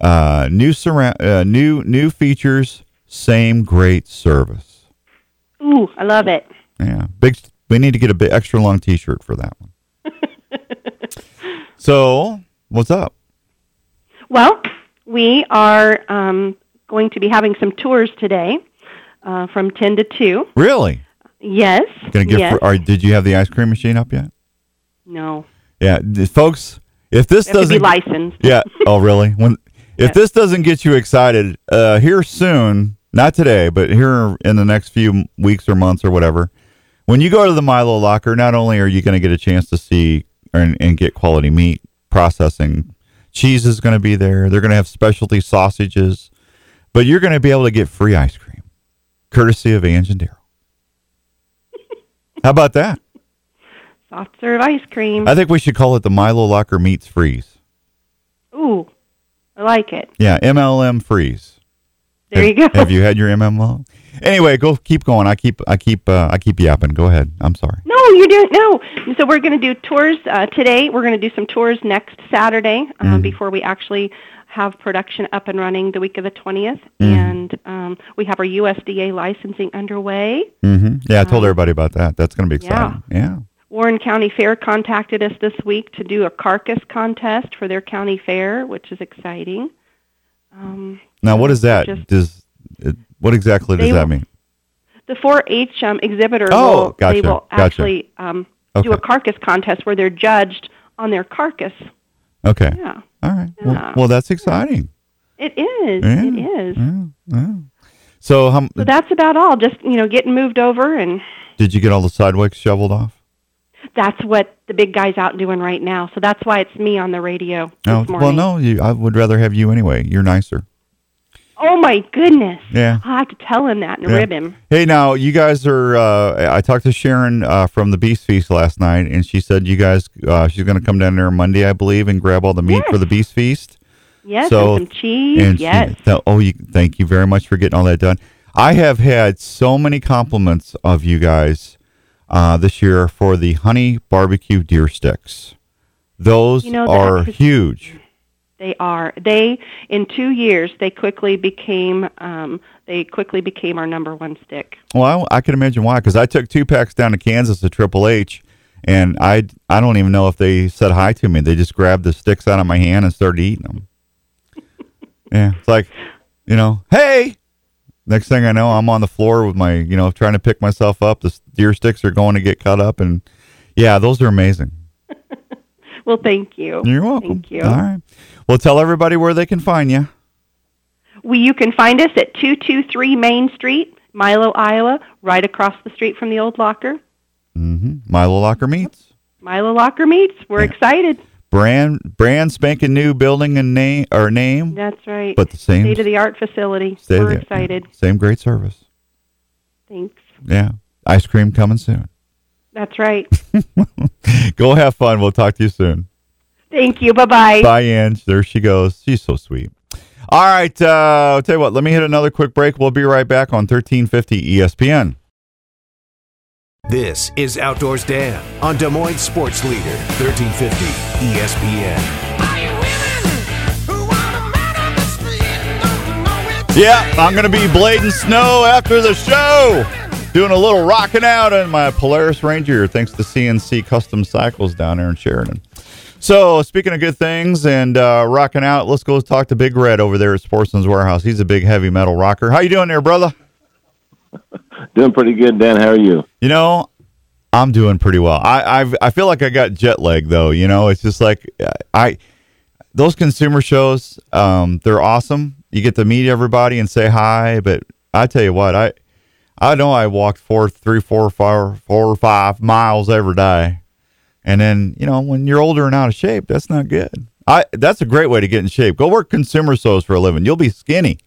S2: uh, new surround, uh, new new features, same great service.
S6: Ooh, I love it.
S2: Yeah, big. We need to get a bit extra long T-shirt for that one. so, what's up?
S6: Well, we are um, going to be having some tours today uh, from 10 to 2.
S2: Really?
S6: Yes.
S2: Gonna give?
S6: yes.
S2: For, or did you have the ice cream machine up yet?
S6: no.
S2: Yeah, folks. If this doesn't
S6: be licensed.
S2: Yeah. Oh, really? When if
S6: Yeah.
S2: this doesn't get you excited, uh, here soon, not today, but here in the next few weeks or months or whatever, when you go to the Milo Locker, not only are you going to get a chance to see and, and get quality meat processing, cheese is going to be there. They're going to have specialty sausages, but you're going to be able to get free ice cream, courtesy of Ange and. How about that?
S6: Soft serve ice cream.
S2: I think we should call it the Milo Locker Meats Freeze.
S6: Ooh, I like it.
S2: Yeah, MLM Freeze.
S6: There
S2: have,
S6: you go.
S2: Have you had your MLM? Anyway, go keep going. I keep I keep uh, I keep yapping. Go ahead. I'm sorry.
S6: No, you're doing no. So we're going to do tours uh, today. We're going to do some tours next Saturday uh,
S2: Mm-hmm.
S6: before we actually have production up and running the week of the 20th.
S2: Mm-hmm.
S6: And um, we have our USDA licensing underway.
S2: hmm Yeah, I told everybody about that. That's going to be
S6: Um, yeah.
S2: Yeah.
S6: Warren County Fair contacted us this week to do a carcass contest for their county fair, which is exciting. Um,
S2: Now, what is that?
S6: Just-
S2: Does it, what exactly does that mean?
S6: the 4-H um, exhibitor
S2: Oh,
S6: will
S2: gotcha,
S6: they will
S2: gotcha.
S6: actually um, do a carcass contest where they're judged on their carcass.
S2: Okay.
S6: Yeah.
S2: All right. Well,
S6: Yeah.
S2: well, that's exciting.
S6: It is.
S2: Yeah.
S6: It is.
S2: Yeah. So, how,
S6: So that's about all. Just you know, getting moved over, and
S2: did you get all the sidewalks shoveled off?
S6: that's what the big guy's out doing right now. So that's why it's me on the radio this
S2: oh,
S6: Well,
S2: no. You, I would rather have you anyway. You're nicer.
S6: Oh my goodness!
S2: Yeah.
S6: I'll have to tell him that and
S2: Yeah.
S6: rib him.
S2: Hey, now you guys are. Uh, I talked to Sharon uh, from the Beast Feast last night, and she said you guys. Uh, she's going to come down there Monday, I believe, and grab all the meat for the Beast Feast.
S6: Yes,
S2: So-
S6: and some cheese.
S2: And she-
S6: yes.
S2: th- oh, you, thank you very much for getting all that done. I have had so many compliments of you guys uh, this year for the honey barbecue deer sticks. Those
S6: You know,
S2: are huge.
S6: They are. They in two years they quickly became um, they quickly became our number one stick.
S2: Well, I, I can imagine why. Because I took two packs down to Kansas at Triple H, and I I don't even know if they said hi to me. They just grabbed the sticks out of my hand and started eating them. yeah, it's like, you know, hey. Next thing I know, I'm on the floor with my, you know, trying to pick myself up. The deer sticks are going to get cut up, and yeah, those are amazing.
S6: Well, thank you.
S2: You're welcome.
S6: Thank you.
S2: All right. Well, tell everybody where they can find you.
S6: We, you can find us at 223 Main Street, Milo, Iowa, right across the street from the old locker.
S2: hmm Milo Locker Meats.
S6: Milo Locker Meats. We're
S2: Yeah.
S6: excited.
S2: brand brand spanking new building and name or name,
S6: That's right.
S2: but the same
S6: State of the art facility. We're excited.
S2: Same great service.
S6: Thanks.
S2: Yeah, ice cream coming soon.
S6: That's right.
S2: Go have fun. We'll talk to you soon.
S6: Thank you. Bye bye.
S2: Bye, Ange. There she goes. She's so sweet. All right. Uh, I'll tell you what. Let me hit another quick break. We'll be right back on 1350 ESPN.
S4: This is Outdoors Dan on Des Moines Sports Leader, E 1350 ESPN.
S2: Yeah, I'm going to be blading snow after the show. Doing a little rocking out in my Polaris Ranger thanks to CNC Custom Cycles down there in Sheridan. So, speaking of good things and uh, rocking out, let's go talk to Big Red over there at Sportsman's Warehouse. He's a big heavy metal rocker. How you doing there, brother?
S7: Doing pretty good, Dan. How are you?
S2: You know, I'm doing pretty well. I I've, I feel like I got jet lag though. You know, it's just like I those consumer shows. Um, they're awesome. You get to meet everybody and say hi. But I tell you what, I I know I walked four, three, four, five, four or five miles every day, and then you know when you're older and out of shape, that's not good. I that's a great way to get in shape. Go work consumer shows for a living. You'll be skinny.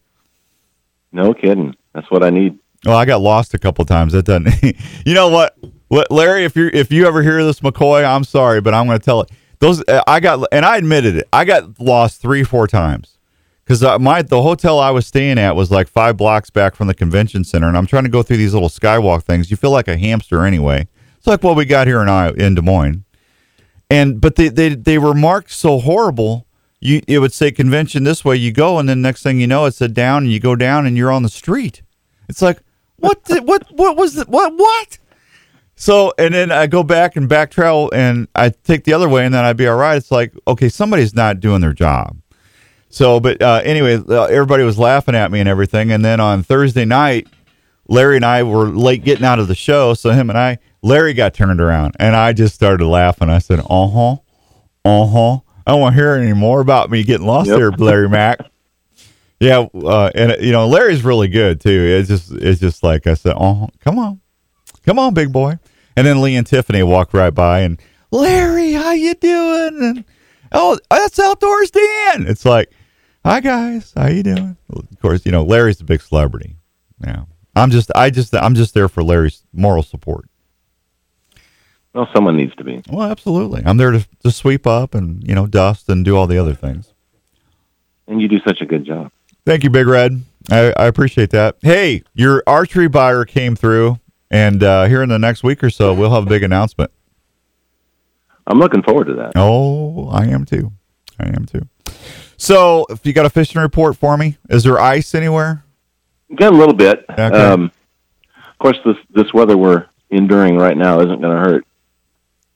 S7: No kidding. That's what I need.
S2: Well, I got lost a couple times. That doesn't. you know what? What Larry? If you if you ever hear this, McCoy, I'm sorry, but I'm going to tell it. Those uh, I got, and I admitted it. I got lost three, four times because uh, my the hotel I was staying at was like five blocks back from the convention center, and I'm trying to go through these little skywalk things. You feel like a hamster anyway. It's like what we got here in I in Des Moines, and but they they they were marked so horrible. You it would say convention this way. You go, and then next thing you know, it said down, and you go down, and you're on the street. It's like what the, what what was it? What what? So and then I go back and back travel and I take the other way and then I'd be all right. It's like okay, somebody's not doing their job. So, but uh, anyway, uh, everybody was laughing at me and everything. And then on Thursday night, Larry and I were late getting out of the show. So him and I, Larry got turned around and I just started laughing. I said, "Uh huh, uh huh." I don't want to hear any more about me getting lost
S7: Yep.
S2: there, Larry Mack. Yeah, uh, and you know Larry's really good too. It's just it's just like I said, oh, come on, come on, big boy. And then Lee and Tiffany walked right by, and Larry, how you doing? And oh, that's Outdoors Dan. It's like, hi guys, how you doing? Of course, you know Larry's a big celebrity. Yeah, I'm just I just I'm just there for Larry's moral support.
S7: Well, someone needs to be.
S2: Well, absolutely, I'm there to to sweep up and you know dust and do all the other things.
S7: And you do such a good job.
S2: Thank you, Big Red. I, I appreciate that. Hey, your archery buyer came through, and uh, here in the next week or so, we'll have a big announcement.
S7: I'm looking forward to that.
S2: Oh, I am too. I am too. So, if you got a fishing report for me, is there ice anywhere?
S7: Got a little bit.
S2: Okay.
S7: Um, of course, this this weather we're enduring right now isn't going to hurt.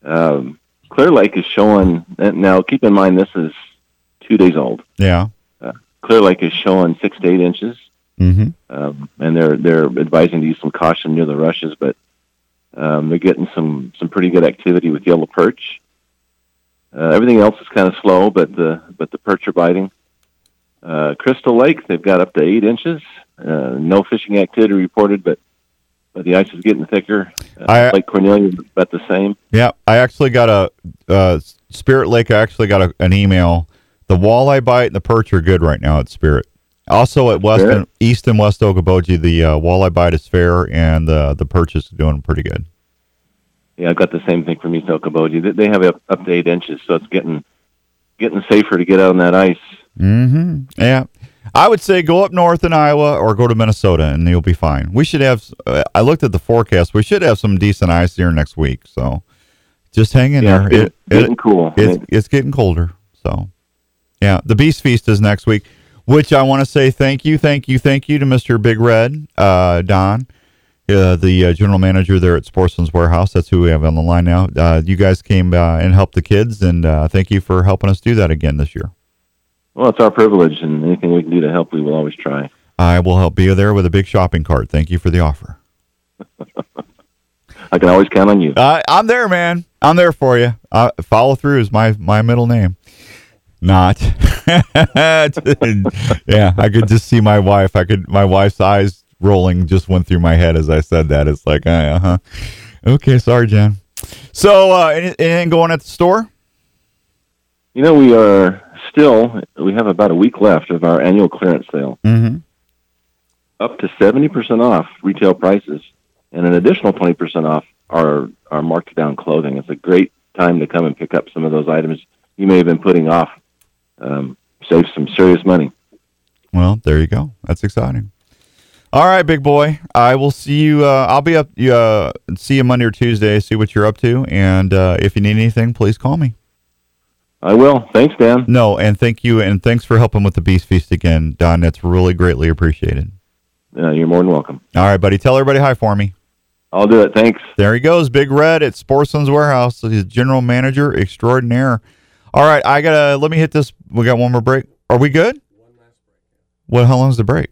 S7: Um, Clear Lake is showing. Now, keep in mind this is two days old.
S2: Yeah.
S7: Clear Lake is showing six to eight inches,
S2: Mm-hmm.
S7: um, and they're they're advising to use some caution near the rushes, but um, they're getting some some pretty good activity with yellow perch. Uh, everything else is kind of slow, but the but the perch are biting. Uh, Crystal Lake, they've got up to eight inches. Uh, no fishing activity reported, but but the ice is getting thicker. Uh,
S2: I-
S7: Lake Cornelia about the same.
S2: Yeah. I actually got a uh, Spirit Lake. I actually got a, an email. The walleye bite and the perch are good right now at Spirit. Also at West and East and West Okoboji, the uh, walleye bite is fair, and uh, the perch is doing pretty good.
S7: Yeah, I've got the same thing from East Okoboji. They- They have up, up to eight inches, so it's getting getting safer to get out on that ice.
S2: Mm-hmm. Yeah. I would say go up north in Iowa or go to Minnesota and you'll be fine. We should have, uh, I looked at the forecast. We should have some decent ice here next week. So just hang in
S7: Yeah,
S2: there.
S7: it's getting, getting cool.
S2: it's, it's getting colder. So, yeah. The Beast Feast is next week, which I want to say thank you, thank you, thank you to Mr. Big Red, uh, Don, uh, the uh, general manager there at Sportsman's Warehouse. That's who we have on the line now. Uh, you guys came uh, and helped the kids, and uh, thank you for helping us do that again this year.
S7: Well, it's our privilege, and anything we can do to help, we will always try.
S2: I will help be there with a big shopping cart. Thank you for the offer.
S7: I can always count on you.
S2: Uh, I'm there, man. I'm there for you. Uh, follow through is my my middle name. Not. yeah, I could just see my wife. I could. My wife's eyes rolling just went through my head as I said that. It's like, uh huh. Okay, sorry, Jen. So, uh, any, anything going at the store?
S7: You know, we are still, we have about a week left of our annual clearance sale.
S2: Mm-hmm.
S7: Up to 70% off retail prices and an additional 20% off our, our marked down clothing. It's a great time to come and pick up some of those items you may have been putting off. Um, save some serious money.
S2: Well, there you go. That's exciting. All right, big boy. I will see you. Uh, I'll be up. Uh, see you Monday or Tuesday. See what you're up to, and uh, if you need anything, please call me.
S7: I will. Thanks, Dan.
S2: No, and thank you, and thanks for helping with the Beast Feast again, Don. That's really greatly appreciated.
S7: Uh, you're more than welcome.
S2: All right, buddy. Tell everybody hi for me.
S7: I'll do it. Thanks.
S2: There he goes, Big Red at Sportsman's Warehouse. He's general manager extraordinaire. All right, I gotta let me hit this. We got one more break. Are we good? What? How long's the break?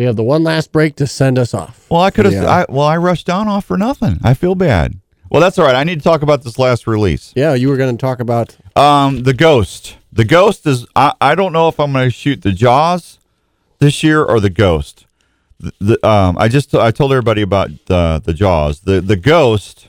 S3: We have the one last break to send us off.
S2: Well, I could have. I, well, I rushed down off for nothing. I feel bad. Well, that's all right. I need to talk about this last release.
S3: Yeah, you were going to talk about.
S2: Um, the Ghost. The Ghost is. I, I don't know if I'm going to shoot the Jaws this year or the Ghost. The, the um, I just I told everybody about the the Jaws. The the Ghost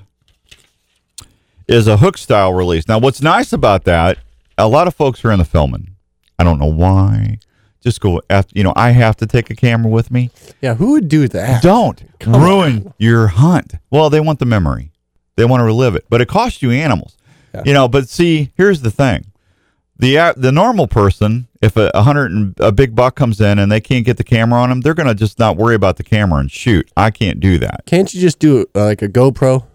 S2: is a hook style release. Now, what's nice about that? A lot of folks are in the filming. I don't know why. Just go after. You know, I have to take a camera with me.
S3: Yeah, who would do that?
S2: Don't ruin your hunt. Well, they want the memory. They want to relive it, but it costs you animals. You know, but see, here's the thing. The uh, the normal person, if a, a hundred and a big buck comes in and they can't get the camera on them, they're gonna just not worry about the camera and shoot. I can't do that.
S3: Can't you just do uh, like a GoPro?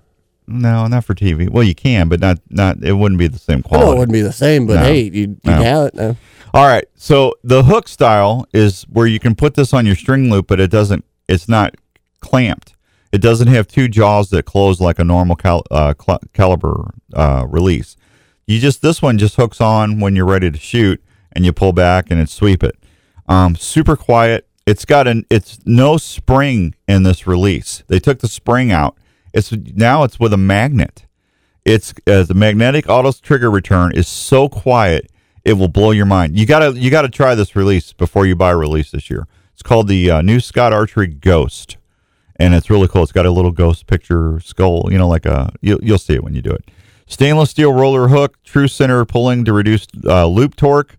S2: No, not for TV. Well, you can, but not not. It wouldn't be the same
S3: quality. it wouldn't be the same, but
S2: No.
S3: hey, you you
S2: No.
S3: have it now.
S2: All right. So the hook style is where you can put this on your string loop, but it doesn't. It's not clamped. It doesn't have two jaws that close like a normal cal, uh, cl- caliper uh, release. You just this one just hooks on when you're ready to shoot, and you pull back and it sweep it. Um, super quiet. It's got an. It's no spring in this release. They took the spring out. It's now it's with a magnet. It's uh, the magnetic auto trigger return is so quiet it will blow your mind. You gotta you gotta try this release before you buy a release this year. It's called the uh, new Scott Archery Ghost, and it's really cool. It's got a little ghost picture skull, you know, like a you'll, you'll see it when you do it. Stainless steel roller hook, true center pulling to reduce uh, loop torque.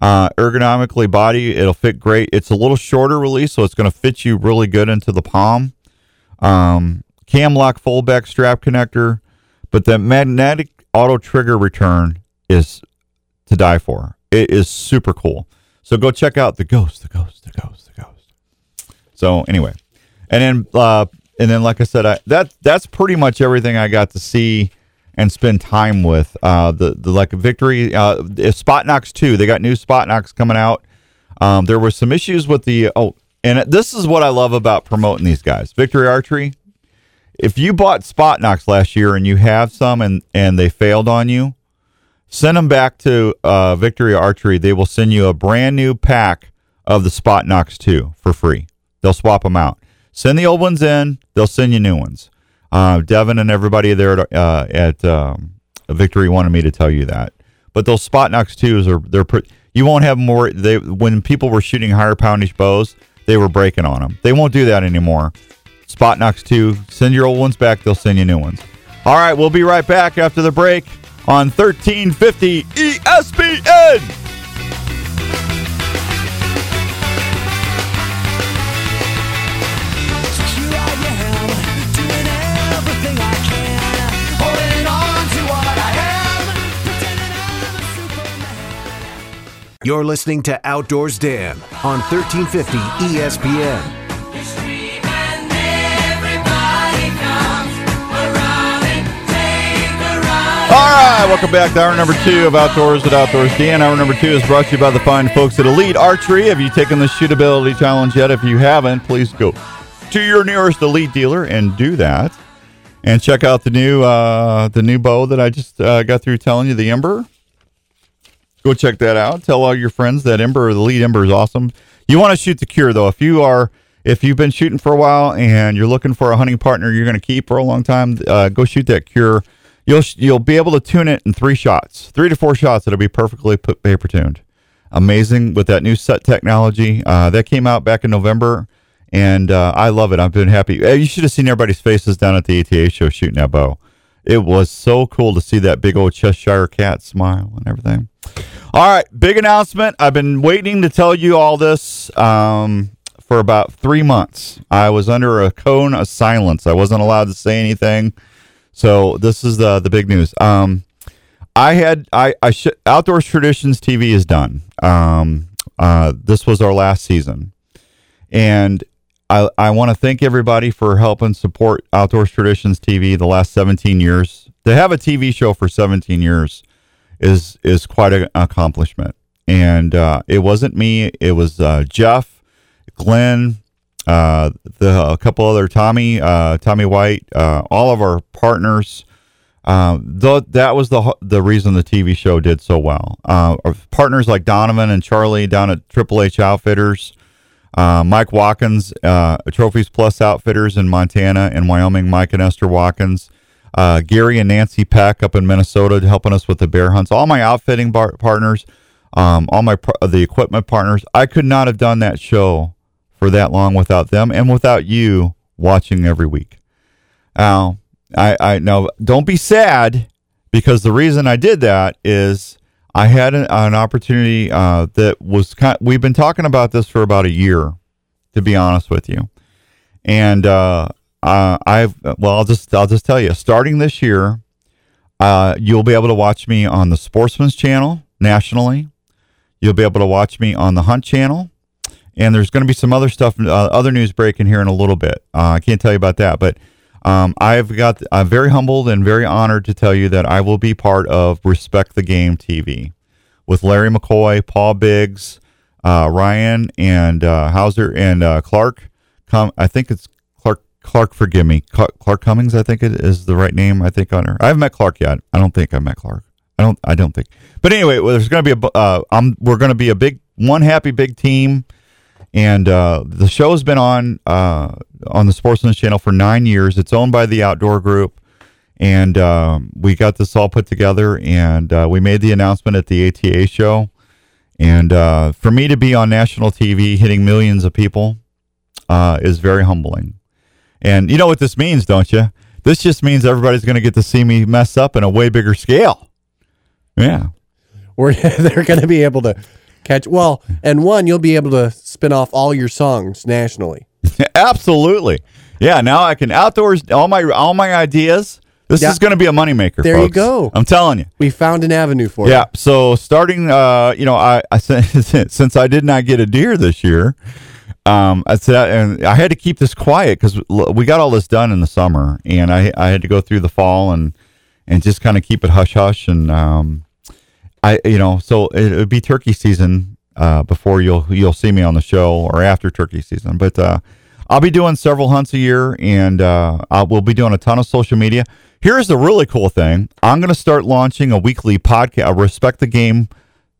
S2: Uh, ergonomically body, it'll fit great. It's a little shorter release, so it's going to fit you really good into the palm. Um, cam lock foldback strap connector, but the magnetic auto trigger return is to die for. It is super cool. So go check out the ghost, the ghost, the ghost, the ghost. So anyway, and then uh, and then like I said, I, that that's pretty much everything I got to see and spend time with. Uh, the the like victory, uh, Spot Knox two. They got new Spot Knox coming out. Um, there were some issues with the oh, and this is what I love about promoting these guys. Victory Archery. If you bought Spot Knox last year and you have some and and they failed on you, send them back to uh, Victory Archery. They will send you a brand new pack of the Spot Knox 2 for free. They'll swap them out. Send the old ones in. They'll send you new ones. Uh, Devin and everybody there at, uh, at um, Victory wanted me to tell you that. But those Spot Knox 2s are they're pre- you won't have more. They when people were shooting higher poundage bows, they were breaking on them. They won't do that anymore. Spot Knox 2. Send your old ones back. They'll send you new ones. All right, we'll be right back after the break on 1350 ESPN.
S4: You're listening to Outdoors Dan on 1350 ESPN.
S2: All right, welcome back to hour number two of Outdoors with Outdoors Dan. Hour number two is brought to you by the fine folks at Elite Archery. Have you taken the shootability challenge yet? If you haven't, please go to your nearest Elite dealer and do that. And check out the new uh, the new bow that I just uh, got through telling you, the Ember. Go check that out. Tell all your friends that Ember, the Elite Ember, is awesome. You want to shoot the Kure though. If you are if you've been shooting for a while and you're looking for a hunting partner you're going to keep for a long time, uh, go shoot that Kure. You'll you'll be able to tune it in three shots, three to four shots. It'll be perfectly paper tuned. Amazing with that new set technology uh, that came out back in November, and uh, I love it. I've been happy. You should have seen everybody's faces down at the ATA show shooting that bow. It was so cool to see that big old Cheshire cat smile and everything. All right, big announcement. I've been waiting to tell you all this um, for about three months. I was under a cone of silence. I wasn't allowed to say anything. So this is the the big news. Um, I had I I sh- Outdoors Traditions TV is done. Um, uh, this was our last season, and I I want to thank everybody for helping support Outdoors Traditions TV the last 17 years. To have a TV show for 17 years is is quite an accomplishment. And uh, it wasn't me; it was uh, Jeff, Glenn, uh, the a couple other Tommy, uh, Tommy White, uh, all of our partners. Th- that was the the reason the TV show did so well. Uh, partners like Donovan and Charlie down at Triple H Outfitters, Mike Watkins, Trophies Plus Outfitters in Montana and Wyoming, Mike and Esther Watkins, uh, Gary and Nancy Peck up in Minnesota helping us with the bear hunts. All my outfitting bar- partners, um, all my the equipment partners. I could not have done that show for that long without them and without you watching every week. Now, I, I now don't be sad because the reason I did that is I had an, an opportunity uh, that was kind. We've been talking about this for about a year, to be honest with you, and uh, uh, I've well, I'll just I'll just tell you. Starting this year, uh, you'll be able to watch me on the Sportsman's Channel nationally. You'll be able to watch me on the Hunt Channel, and there's going to be some other stuff, uh, other news breaking here in a little bit. Uh, I can't tell you about that, but um, I've got I'm very humbled and very honored to tell you that I will be part of Respect the Game TV with Larry McCoy, Paul Biggs, uh, Ryan, and uh, Hauser and Clark. Come, I think it's Clark. Clark, forgive me. Clark Cummings, I think it is the right name. I think on her. I haven't met Clark yet. I don't think I met Clark. I don't. I don't think. But anyway, well, there's going to be a. Uh, I'm. We're going to be a big one happy big team, and uh, the show has been on uh, on the Sportsman's Channel for nine years. It's owned by the Outdoor Group, and um, we got this all put together, and uh, we made the announcement at the ATA show. And uh, for me to be on national TV, hitting millions of people, uh, is very humbling. And you know what this means, don't you? This just means everybody's going to get to see me mess up in a way bigger scale. Yeah.
S3: Where they're going to be able to catch. Well, and one, you'll be able to spin off all your songs nationally.
S2: Absolutely. Yeah. Now I can outdoors all my all my ideas. This yeah. is going to be a moneymaker.
S3: There
S2: folks.
S3: you go.
S2: I'm telling you.
S3: We found an avenue for
S2: yeah,
S3: you.
S2: Yeah. So starting, uh, you know, I, I since I did not get a deer this year, um, I said, and I had to keep this quiet because we got all this done in the summer, and I I had to go through the fall and and just kind of keep it hush hush, and um, I you know, so it would be turkey season uh, before you'll you'll see me on the show or after turkey season, but uh, I'll be doing several hunts a year, and uh, I will be doing a ton of social media. Here's the really cool thing: I'm going to start launching a weekly podcast, a Respect the Game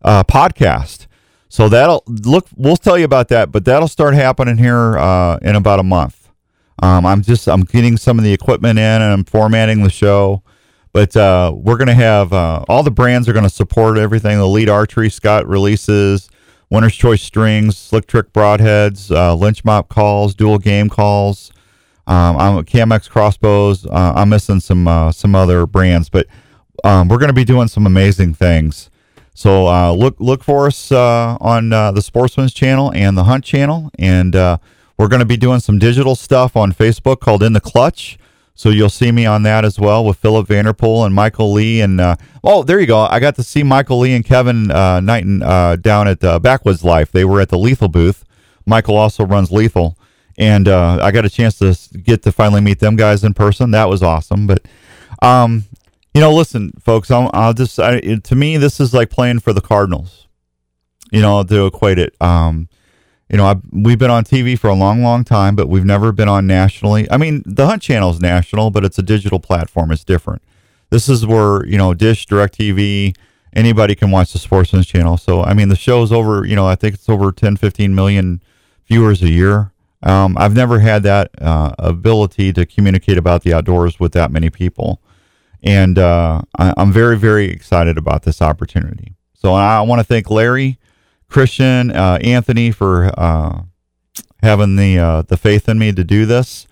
S2: uh, podcast. So that'll look. We'll tell you about that, but that'll start happening here uh, in about a month. Um, I'm just I'm getting some of the equipment in and I'm formatting the show, but uh, we're gonna have uh, all the brands are gonna support everything. The Elite Archery Scott releases, Winner's Choice strings, Slick Trick broadheads, uh, Lynch Mob calls, Duel Game Calls. Um, I'm KMX crossbows. Uh, I'm missing some uh, some other brands, but um, we're gonna be doing some amazing things. So uh, look look for us uh, on uh, the Sportsman's channel and the Hunt channel, and uh, we're going to be doing some digital stuff on Facebook called In the Clutch. So you'll see me on that as well with Philip Vanderpool and Michael Lee. And uh, oh, there you go. I got to see Michael Lee and Kevin uh, Knighton down at Backwoods Life. They were at the Lethal booth. Michael also runs Lethal, and I got a chance to get to finally meet them guys in person. That was awesome. But um, you know, listen, folks. I'll, I'll just I, to me, this is like playing for the Cardinals. You know, to equate it. Um, you know, I've, we've been on TV for a long, long time, but we've never been on nationally. I mean, the Hunt Channel is national, but it's a digital platform. It's different. This is where you know, Dish, DirecTV, anybody can watch the Sportsman's Channel. So, I mean, the show's over. You know, I think it's over 10, 15 million viewers a year. Um, I've never had that uh, ability to communicate about the outdoors with that many people and uh, I, am very, very excited about this opportunity. So I want to thank Larry, Christian, uh, Anthony for uh, having the uh, the faith in me to do this,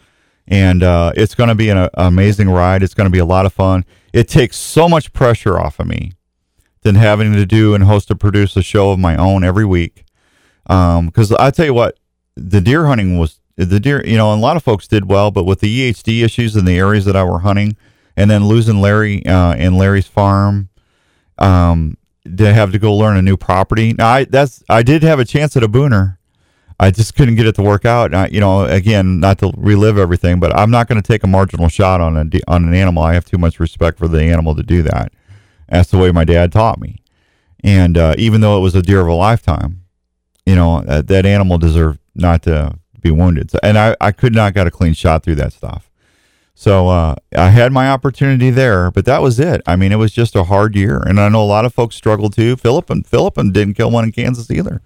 S2: and uh, it's going to be an, an, amazing ride. It's going to be a lot of fun. It takes so much pressure off of me than having to do and host and produce a show of my own every week. Because I tell you what, the deer hunting was the deer. You know, a lot of folks did well, but with the EHD issues in the areas that I were hunting, and then losing Larry uh, and Larry's farm, um, to have to go learn a new property. Now, I that's I did have a chance at a booner. I just couldn't get it to work out. I, you know, again, not to relive everything, but I'm not going to take a marginal shot on a on an animal. I have too much respect for the animal to do that. That's the way my dad taught me. And uh, even though it was a deer of a lifetime, you know, uh, that animal deserved not to be wounded. So, and I, I could not get a clean shot through that stuff. So uh, I had my opportunity there, but that was it. I mean, it was just a hard year, and I know a lot of folks struggled too. Philip and Philip and didn't kill one in Kansas either.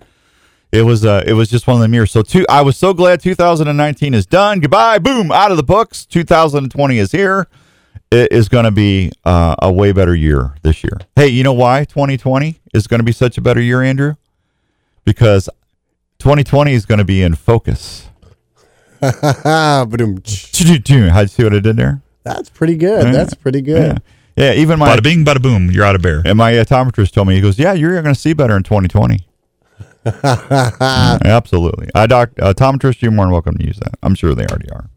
S2: It was uh, it was just one of them years. So two, I was so glad 2019 is done. Goodbye, boom, out of the books. 2020 is here. It is going to be uh, a way better year this year. Hey, you know why 2020 is going to be such a better year, Andrew? Because 2020 is going to be in focus.
S3: Ba-dum.
S2: How'd you see what I did there?
S3: That's pretty good.
S2: Yeah.
S3: That's pretty good.
S2: yeah. Even my
S8: Bada bing, bada boom. You're out of bear.
S2: and my optometrist told me he goes, "Yeah, you're going to see better in 2020." Absolutely. I doc optometrist, you're more than welcome to use that. I'm sure they already are.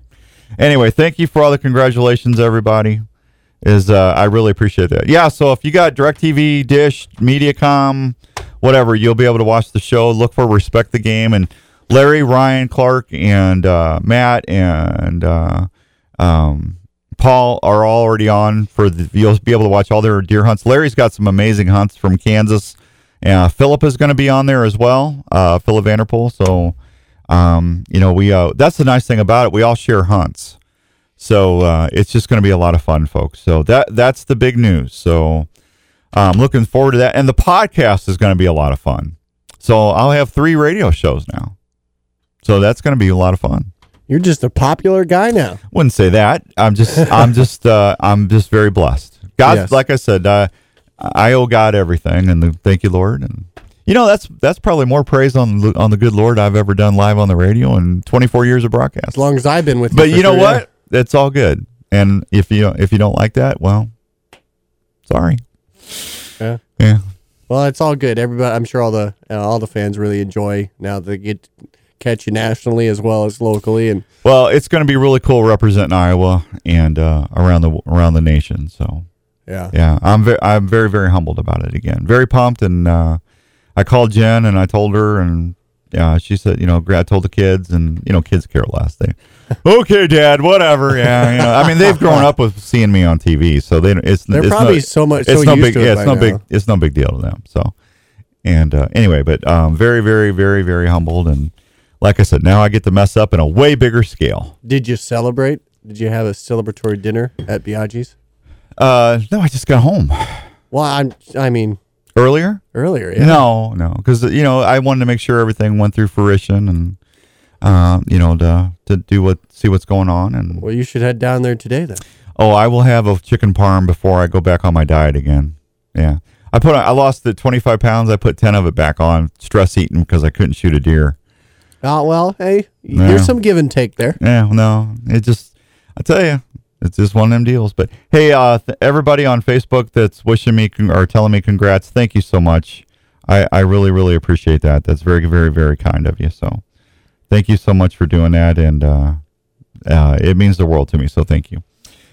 S2: Anyway, thank you for all the congratulations, everybody. Is uh, I really appreciate that. Yeah, so if you got DirecTV, Dish, MediaCom, whatever, you'll be able to watch the show. Look for Respect the Game and Larry, Ryan, Clark, and uh, Matt and uh, um, Paul are already on for the. You'll be able to watch all their deer hunts. Larry's got some amazing hunts from Kansas. Uh, Philip is going to be on there as well. Uh, Philip Vanderpool. So, um, you know, we uh, that's the nice thing about it. We all share hunts, so uh, it's just going to be a lot of fun, folks. So that that's the big news. So, I'm looking forward to that, and the podcast is going to be a lot of fun. So I'll have three radio shows now. So that's going to be a lot of fun.
S3: You're just a popular guy now.
S2: Wouldn't say that. I'm just I'm just uh, I'm just very blessed. God,
S3: Yes.
S2: like I said, uh, I owe God everything, and the, thank you, Lord. And you know that's that's probably more praise on the- on the good Lord I've ever done live on the radio in 24 years of broadcast.
S3: As long as I've been with you.
S2: But you know what? It's all good. And if you if you don't like that, well, sorry.
S3: Yeah.
S2: Yeah.
S3: Well, it's all good. Everybody, I'm sure all the uh, all the fans really enjoy now they get catch you nationally as well as locally, and
S2: Well, it's going to be really cool representing Iowa and uh, around the around the nation. So
S3: yeah,
S2: yeah, I'm very I'm very very humbled about it again. Very pumped, and uh, I called Jen and I told her, and yeah, she said, you know, I told the kids, and you know, kids care less. They, okay, Dad, whatever. Yeah, you know, I mean, they've grown up with seeing me on TV, so they it's
S3: they're
S2: it's
S3: probably
S2: no,
S3: so much
S2: it's
S3: so
S2: no
S3: used
S2: big
S3: to it
S2: yeah, it's no
S3: now.
S2: big it's no big deal to them. So, and uh, anyway, but um, very very very very humbled, and like I said, now I get to mess up in a way bigger scale.
S3: Did you celebrate? Did you have a celebratory dinner at Biaggi's?
S2: Uh, no, I just got home
S3: Well, I'm. I mean,
S2: earlier.
S3: earlier. Yeah.
S2: No, no, because you know I wanted to make sure everything went through fruition, and uh, you know to to do what see what's going on, and
S3: Well, you should head down there today then.
S2: oh, I will have a chicken parm before I go back on my diet again. Yeah, I put I lost the twenty five pounds. I put ten of it back on stress eating because I couldn't shoot a deer.
S3: Oh well, hey,
S2: Yeah.
S3: there's some give and take there.
S2: Yeah, no, it just I tell you, it's just one of them deals. But hey, uh, th- everybody on Facebook that's wishing me con- or telling me congrats, thank you so much. I I really really appreciate that. That's very very very kind of you. So thank you so much for doing that, and uh, uh, it means the world to me. So thank you.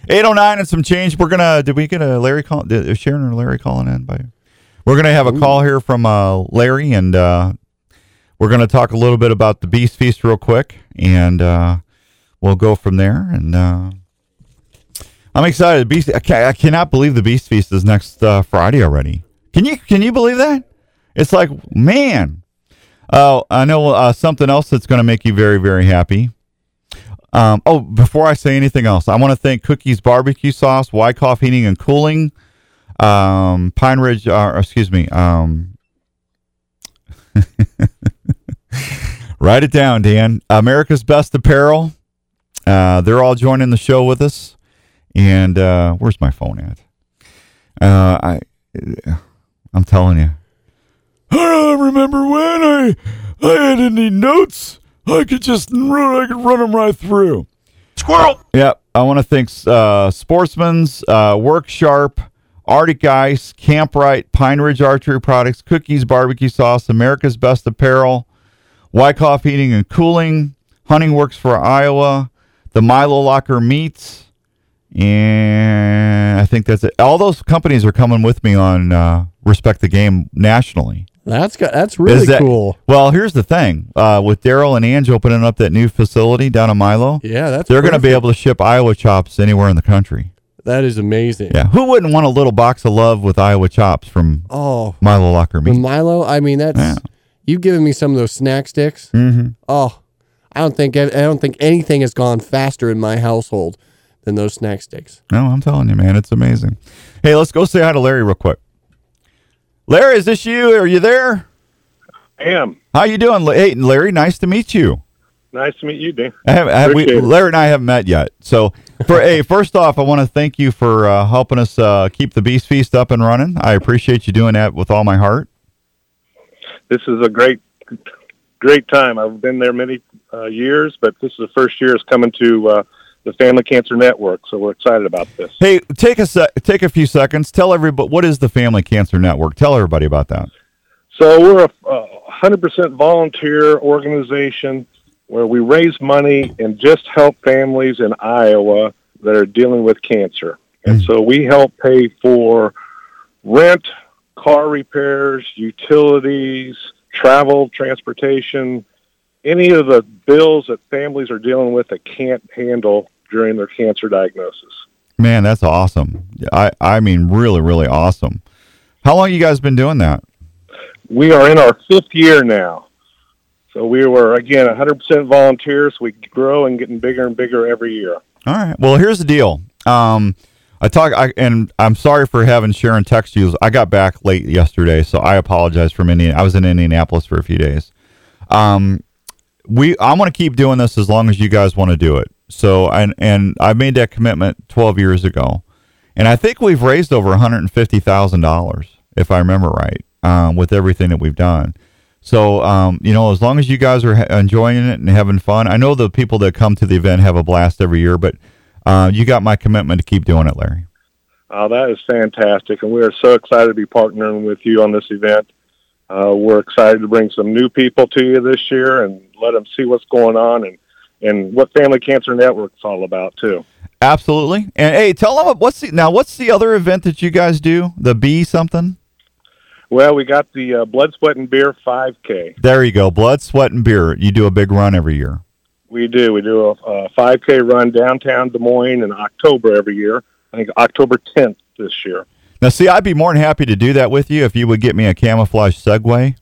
S2: 809 and some change. We're gonna. Did we get a Larry call? Did, is Sharon or Larry calling in? By we're gonna have a call here from uh, Larry, and we're gonna talk a little bit about the Beast Feast real quick, and uh, we'll go from there. And uh, I'm excited. Beast. I, cannot believe the Beast Feast is next uh, Friday already. Can you? Can you believe that? It's like man. Oh, I know uh, something else that's going to make you very, very happy. Um, oh, before I say anything else, I want to thank Cookies Barbecue Sauce, Wyckoff Heating and Cooling, um, Pine Ridge, uh, excuse me. Um, write it down, Dan. America's Best Apparel. Uh, they're all joining the show with us. And uh, where's my phone at? Uh, I, I'm telling you. I don't remember when I I had any notes. I could just run, I could run them right through.
S8: Squirrel.
S2: Yep. I want to thank uh, Sportsman's, uh, Work Sharp, Arctic Ice, Camprite, Pine Ridge Archery Products, Cookies Barbecue Sauce, America's Best Apparel, Wyckoff Heating and Cooling, Hunting Works for Iowa, the Milo Locker Meats, and I think that's it. All those companies are coming with me on uh, Respect the Game nationally.
S3: That's got, that's really
S2: that-
S3: cool.
S2: Well, here's the thing: uh, with Daryl and Ange opening up that new facility down in Milo,
S3: Yeah, that's
S2: they're going to be able to ship Iowa chops anywhere in the country.
S3: That is amazing.
S2: Yeah, who wouldn't want a little box of love with Iowa chops from
S3: Oh,
S2: Milo Locker
S3: with
S2: Meat?
S3: Milo, I mean that's
S2: Yeah.
S3: You've given me some of those snack sticks.
S2: Mm-hmm.
S3: Oh, I don't think I don't think anything has gone faster in my household than those snack sticks.
S2: No, I'm telling you, man, it's amazing. Hey, let's go say hi to Larry real quick. Larry, is this you? Are you there?
S9: I am.
S2: How you doing? Hey, Larry, nice to meet you.
S9: Nice to meet you, Dan.
S2: I have, I, we, Larry and I haven't met yet. So, for hey, first off, I want to thank you for uh, helping us uh, keep the Beast Feast up and running. I appreciate you doing that with all my heart.
S9: This is a great, great time. I've been there many uh, years, but this is the first year it's coming to uh, the Family Cancer Network, so we're excited about this.
S2: Hey, take a sec- take a few seconds. Tell everybody what is the Family Cancer Network. Tell everybody about that.
S9: So we're a uh, 100% volunteer organization where we raise money and just help families in Iowa that are dealing with cancer. And so we help pay for rent, car repairs, utilities, travel, transportation, any of the bills that families are dealing with that can't handle during their cancer diagnosis.
S2: Man, that's awesome. I I mean, really, really awesome. How long you guys been doing that?
S9: we are in our fifth year now. So we were again 100% volunteers. We grow and getting bigger and bigger every year.
S2: All right. Well, here's the deal. Um, I talk, I, and I'm sorry for having Sharon text you. I got back late yesterday, so I apologize from Indian. I was in Indianapolis for a few days. Um, we, I want to keep doing this as long as you guys want to do it. So, and and I made that commitment 12 years ago, and I think we've raised over 150 thousand dollars, if I remember right, um, with everything that we've done. So, um, you know, as long as you guys are ha- enjoying it and having fun, I know the people that come to the event have a blast every year, but uh, you got my commitment to keep doing it, Larry.
S9: Uh, that is fantastic, and we are so excited to be partnering with you on this event. Uh, we're excited to bring some new people to you this year and let them see what's going on and, and what Family Cancer Network's all about too.
S2: Absolutely. And hey, tell them what's the now. What's the other event that you guys do? The B something.
S9: Well, we got the uh, Blood, Sweat, and Beer 5K.
S2: There you go. Blood, sweat, and beer. You do a big run every year.
S9: We do. We do a, a 5K run downtown Des Moines in October every year. I think October 10th this year.
S2: Now, see, I'd be more than happy to do that with you if you would get me a camouflage Segway.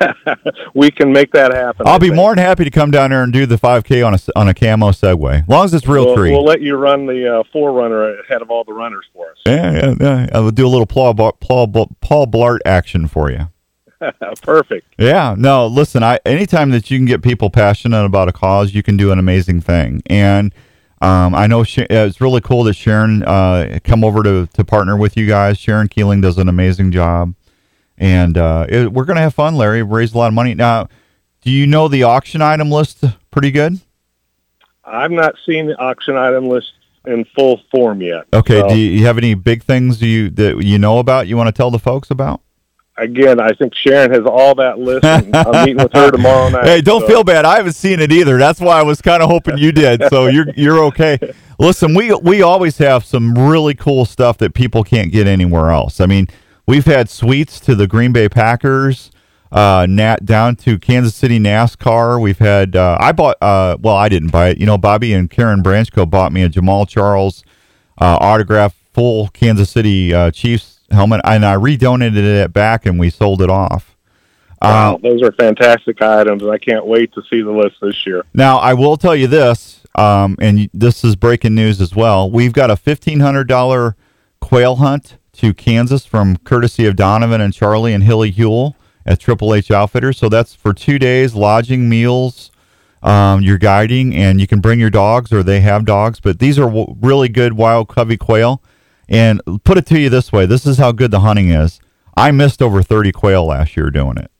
S9: we can make that happen.
S2: I'll
S9: I
S2: be
S9: think.
S2: more than happy to come down there and do the 5K on a on a camo Segway, as long as it's real
S9: we'll,
S2: tree.
S9: We'll let you run the uh, forerunner ahead of all the runners for us.
S2: yeah, yeah, yeah. I will do a little Paul, Paul, Paul Blart action for you.
S9: Perfect.
S2: Yeah, no, listen, I anytime that you can get people passionate about a cause, you can do an amazing thing. And um, I know it's really cool that Sharon uh, come over to, to partner with you guys. Sharon Keeling does an amazing job. And uh, it, we're going to have fun, Larry. Raise a lot of money. Now, do you know the auction item list pretty good?
S9: I've not seen the auction item list in full form yet.
S2: Okay,
S9: So,
S2: do you have any big things you that you know about you want to tell the folks about?
S9: Again, I think Sharon has all that list. I'm meeting with her tomorrow night.
S2: Hey, don't
S9: so-
S2: feel bad. I haven't seen it either. That's why I was kind of hoping you did. So you're you're okay. Listen, we we always have some really cool stuff that people can't get anywhere else. I mean, we've had suites to the Green Bay Packers, uh, nat down to Kansas City NASCAR. We've had uh, I bought uh, well, I didn't buy it. You know, Bobby and Karen Branchco bought me a Jamaal Charles uh, autograph full Kansas City uh, Chiefs helmet, and I redonated it back, and we sold it off.
S9: Wow, those are fantastic items, and I can't wait to see the list this year.
S2: Now, I will tell you this, um, and this is breaking news as well. We've got a fifteen hundred dollar quail hunt to Kansas from courtesy of Donovan and Charlie and Hilly Huel at Triple H Outfitters. So that's for two days, lodging, meals. Um, you're guiding, and you can bring your dogs, or they have dogs. But these are w- really good wild covey quail. And put it to you this way: this is how good the hunting is. I missed over thirty quail last year doing it.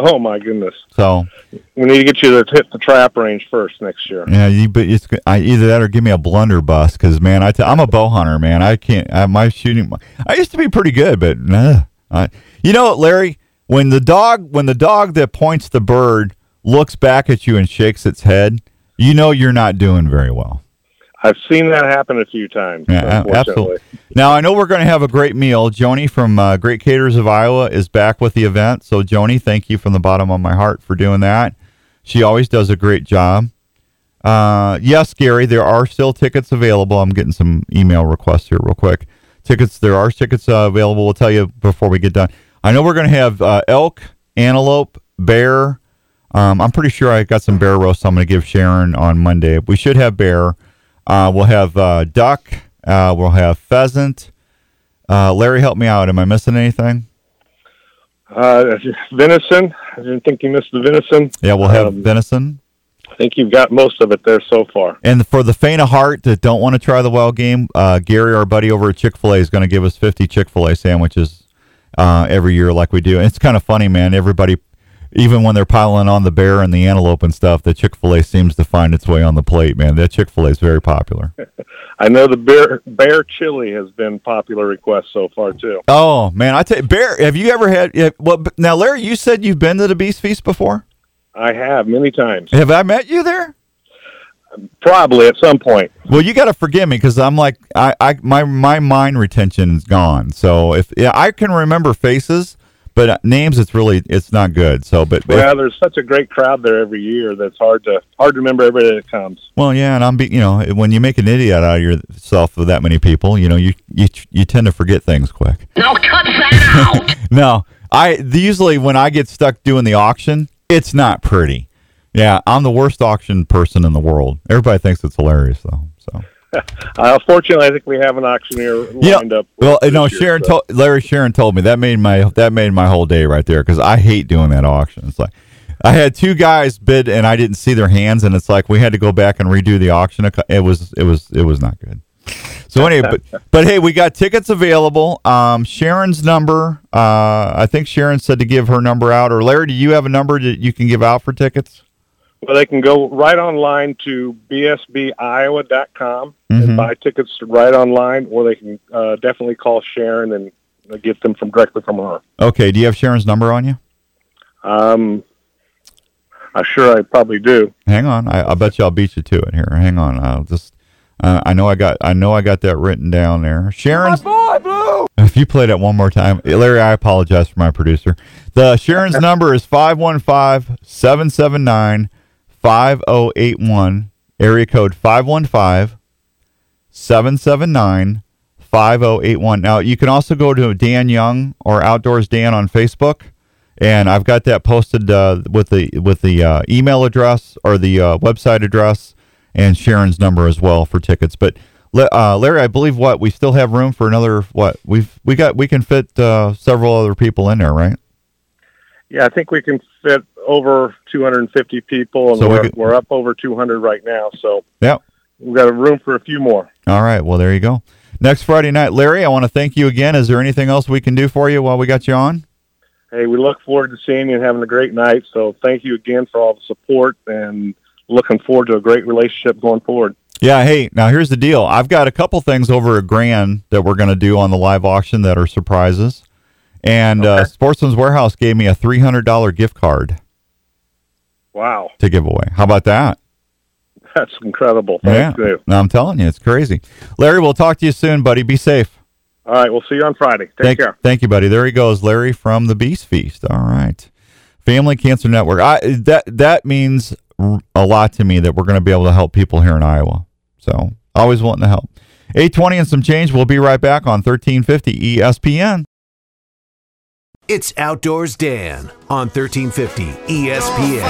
S9: Oh my goodness!
S2: So
S9: We need to get you to hit the trap range first next year.
S2: yeah, you, but it's I, either that or give me a blunderbuss because man, I t- I'm a bow hunter, man. I can't. I, my shooting. I used to be pretty good, but nah. I, you know what, Larry? When the dog, when the dog that points the bird looks back at you and shakes its head, you know you're not doing very well.
S9: I've seen that happen a few times.
S2: Yeah, absolutely. Now I know we're going to have a great meal. Joni from uh, Great Caterers of Iowa is back with the event. So Joni, thank you from the bottom of my heart for doing that. She always does a great job. Uh, yes, Gary, there are still tickets available. I'm getting some email requests here real quick. Tickets, there are tickets uh, available. We'll tell you before we get done. I know we're going to have uh, elk, antelope, bear. Um, I'm pretty sure I got some bear roast. I'm going to give Sharon on Monday. We should have bear. Uh, we'll have uh, duck. Uh, we'll have pheasant. Uh, Larry, help me out. Am I missing anything?
S9: Uh, venison. I didn't think you missed the venison.
S2: Yeah, we'll have
S9: Um,
S2: venison.
S9: I think you've got most of it there so far.
S2: And for the faint of heart that don't want to try the wild game, uh, Gary, our buddy over at Chick Fil A, is going to give us 50 Chick Fil A sandwiches uh, every year, like we do. And it's kind of funny, man. Everybody, even when they're piling on the bear and the antelope and stuff, the Chick Fil A seems to find its way on the plate, man. That Chick Fil A is very popular.
S9: I know the bear bear chili has been popular request so far too.
S2: Oh man, I tell you, bear. Have you ever had? Well, now, Larry, you said you've been to the Beast Feast before.
S9: I have many times,
S2: Have I met you there?
S9: probably at some point.
S2: Well, you got to forgive me because I'm like I, I my my mind retention is gone. So if yeah, I can remember faces, but uh, names it's really it's not good. So, but
S9: Yeah, there's such a great crowd there every year that's hard to hard to remember everybody that comes.
S2: well, yeah, and I'm be you know when you make an idiot out of yourself with that many people, you know you you you tend to forget things quick.
S10: Now cut that out!
S2: No, I usually when I get stuck doing the auction, it's not pretty. Yeah, I'm the worst auction person in the world. Everybody thinks it's hilarious though. So.
S9: Uh, fortunately, I think we have an auctioneer lined up.
S2: Well, no,
S9: year,
S2: Sharon
S9: so-
S2: told Larry Sharon told me that made my that made my whole day right there because I hate doing that auction. It's like I had two guys bid and I didn't see their hands, and it's like we had to go back and redo the auction. It was it was it was not good. So anyway, but but hey, we got tickets available. Um, Sharon's number. Uh, I think Sharon said to give her number out. Or Larry, do you have a number that you can give out for tickets?
S9: Well, they can go right online to bsbiowa.com
S2: Mhm.
S9: and buy tickets right online, or they can uh, definitely call Sharon and uh, get them from directly from her.
S2: Okay. Do you have Sharon's number on you?
S9: Um, I'm sure I probably do.
S2: Hang on. I, I bet you I'll beat you to it here. Hang on. I'll just. Uh, I know I got. I know I got that written down there. Sharon's. boy, Blue. If you play that one more time, Larry, I apologize for my producer. The Sharon's number is 515-779-5081. Area code 515-779-5081. Now you can also go to Dan Young or Outdoors Dan on Facebook and I've got that posted uh, with the with the uh, email address or the uh, website address and Sharon's number as well for tickets. But uh, Larry, I believe what we still have room for another what we've we got we can fit uh, several other people in there, right?
S9: Yeah, I think we can fit over 250 people, and
S2: So we
S9: we're,
S2: could-
S9: we're up over 200 right now. So
S2: Yep.
S9: we've got a room for a few more.
S2: All right. Well, there you go. Next Friday night, Larry. I want to thank you again. Is there anything else we can do for you while we got you on?
S9: Hey, we look forward to seeing you and having a great night. So thank you again for all the support, and looking forward to a great relationship going forward.
S2: Yeah, hey, now here's the deal. I've got a couple things over a grand that we're going to do on the live auction that are surprises. And uh, Sportsman's Warehouse gave me a $300 gift card
S9: Wow,
S2: to give away. How about that?
S9: that's incredible.
S2: yeah.
S9: Thank you.
S2: No, I'm telling you, it's crazy. Larry, we'll talk to you soon, buddy. Be safe.
S9: All right, we'll see you on Friday. Take
S2: thank,
S9: care.
S2: Thank you, buddy. There he goes, Larry from the Beast Feast. All right. Family Cancer Network. I that that means a lot to me that we're going to be able to help people here in Iowa. So, always wanting to help. 820 and some change. We'll be right back on E 1350 ESPN.
S4: It's Outdoors Dan on E 1350 ESPN.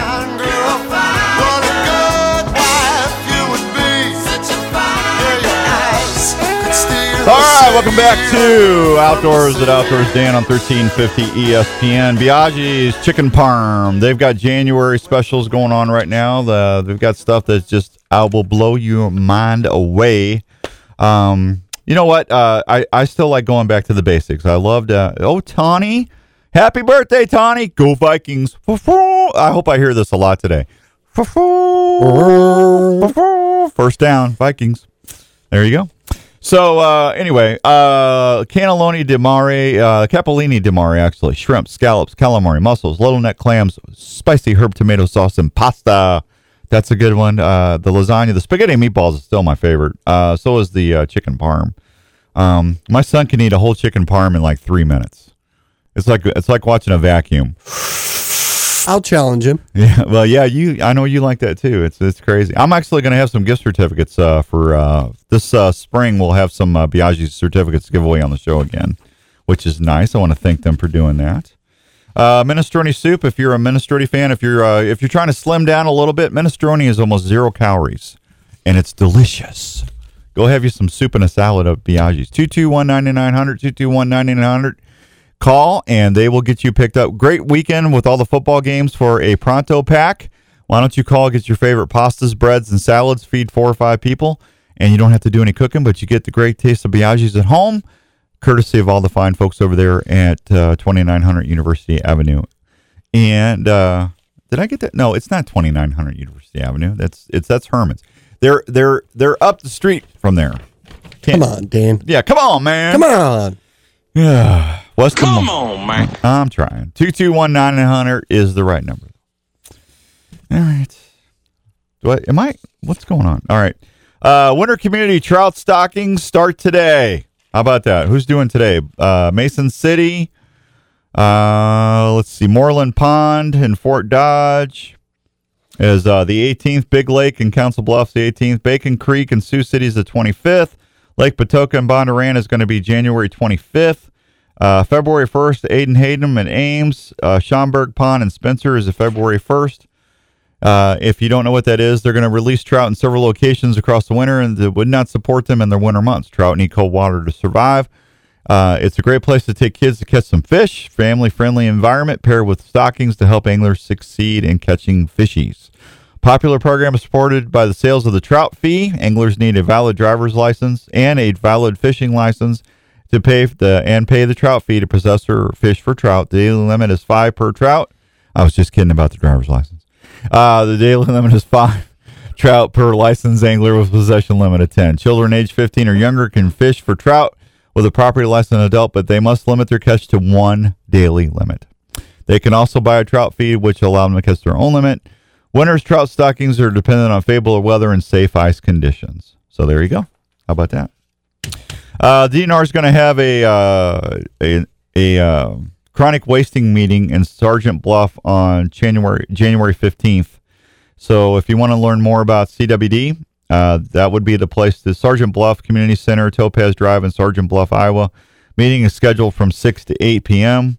S2: All right, welcome back to Outdoors at Outdoors Dan on 1350 ESPN. Biaggi's Chicken Parm. They've got January specials going on right now. The, they've got stuff that's just I will blow your mind away. Um, you know what? Uh, I I still like going back to the basics. I loved uh, oh Tawny. Happy birthday, Tawny. Go Vikings. I hope I hear this a lot today. First down, Vikings. There you go. So uh, anyway, uh, cannelloni di mare, uh, capellini di mare, actually, shrimp, scallops, calamari, mussels, little neck clams, spicy herb tomato sauce, and pasta. That's a good one. Uh, the lasagna, the spaghetti meatballs is still my favorite. Uh, so is the uh, chicken parm. Um, my son can eat a whole chicken parm in like three minutes. It's like it's like watching a vacuum.
S3: I'll challenge him.
S2: Yeah, well, yeah, you. I know you like that too. It's it's crazy. I'm actually going to have some gift certificates uh, for uh, this uh, spring. We'll have some uh, Biaggi certificates giveaway on the show again, which is nice. I want to thank them for doing that. Uh, minestrone soup. If you're a minestrone fan, if you're uh, if you're trying to slim down a little bit, minestrone is almost zero calories, and it's delicious. Go have you some soup and a salad of Biaggi's. 221 9900, 221 9900 call and they will get you picked up. Great weekend with all the football games for a pronto pack. Why don't you call, get your favorite pastas, breads, and salads, feed four or five people, and you don't have to do any cooking, but you get the great taste of Biaggi's at home, courtesy of all the fine folks over there at uh, 2900 University Avenue. And uh, did I get that? No, it's not 2900 University Avenue. That's it's that's Herman's. They're they're they're up the street from there.
S3: Can't, come on, Dan.
S2: Yeah, come on, man.
S3: Come on.
S2: Yeah. What's Come the, on, man. I'm trying. 221 is the right number. All right. Do I, am I, what's going on? All right. Uh, winter community trout stockings start today. How about that? Who's doing today? Uh, Mason City. Uh, let's see. Moorland Pond in Fort Dodge is uh, the 18th. Big Lake in Council Bluffs, the 18th. Bacon Creek in Sioux City is the 25th. Lake Petocka and Bondurant is going to be January 25th. Uh, February 1st, Ada Hayden and Ames. Uh, Scharnberg Pond and Spencer is a February 1st. Uh, if you don't know what that is, they're going to release trout in several locations across the winter and they would not support them in their winter months. Trout need cold water to survive. Uh, it's a great place to take kids to catch some fish. Family friendly environment paired with stockings to help anglers succeed in catching fishies. Popular program supported by the sales of the trout fee. Anglers need a valid driver's license and a valid fishing license to pay the and pay the trout fee to possess or fish for trout. The daily limit is five per trout. I was just kidding about the driver's license. Uh, the daily limit is five trout per licensed angler with possession limit of 10. Children age 15 or younger can fish for trout with a property licensed adult, but they must limit their catch to one daily limit. They can also buy a trout feed, which allow them to catch their own limit. Winter's trout stockings are dependent on favorable weather and safe ice conditions. So there you go. How about that? Uh, DNR is going to have a uh, a, a uh, chronic wasting meeting in Sergeant Bluff on January January fifteenth. So if you want to learn more about CWD, uh, that would be the place. The Sergeant Bluff Community Center, Topaz Drive in Sergeant Bluff, Iowa. Meeting is scheduled from 6 to 8 p.m.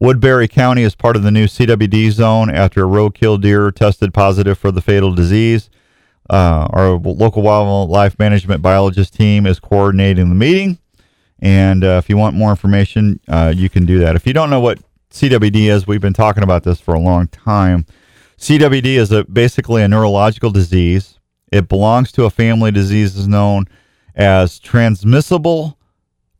S2: Woodbury County is part of the new CWD zone after a roadkill deer tested positive for the fatal disease. Uh, our local wildlife management biologist team is coordinating the meeting. And uh, if you want more information, uh, you can do that. If you don't know what CWD is, we've been talking about this for a long time. CWD is a, basically a neurological disease. It belongs to a family diseases known as transmissible.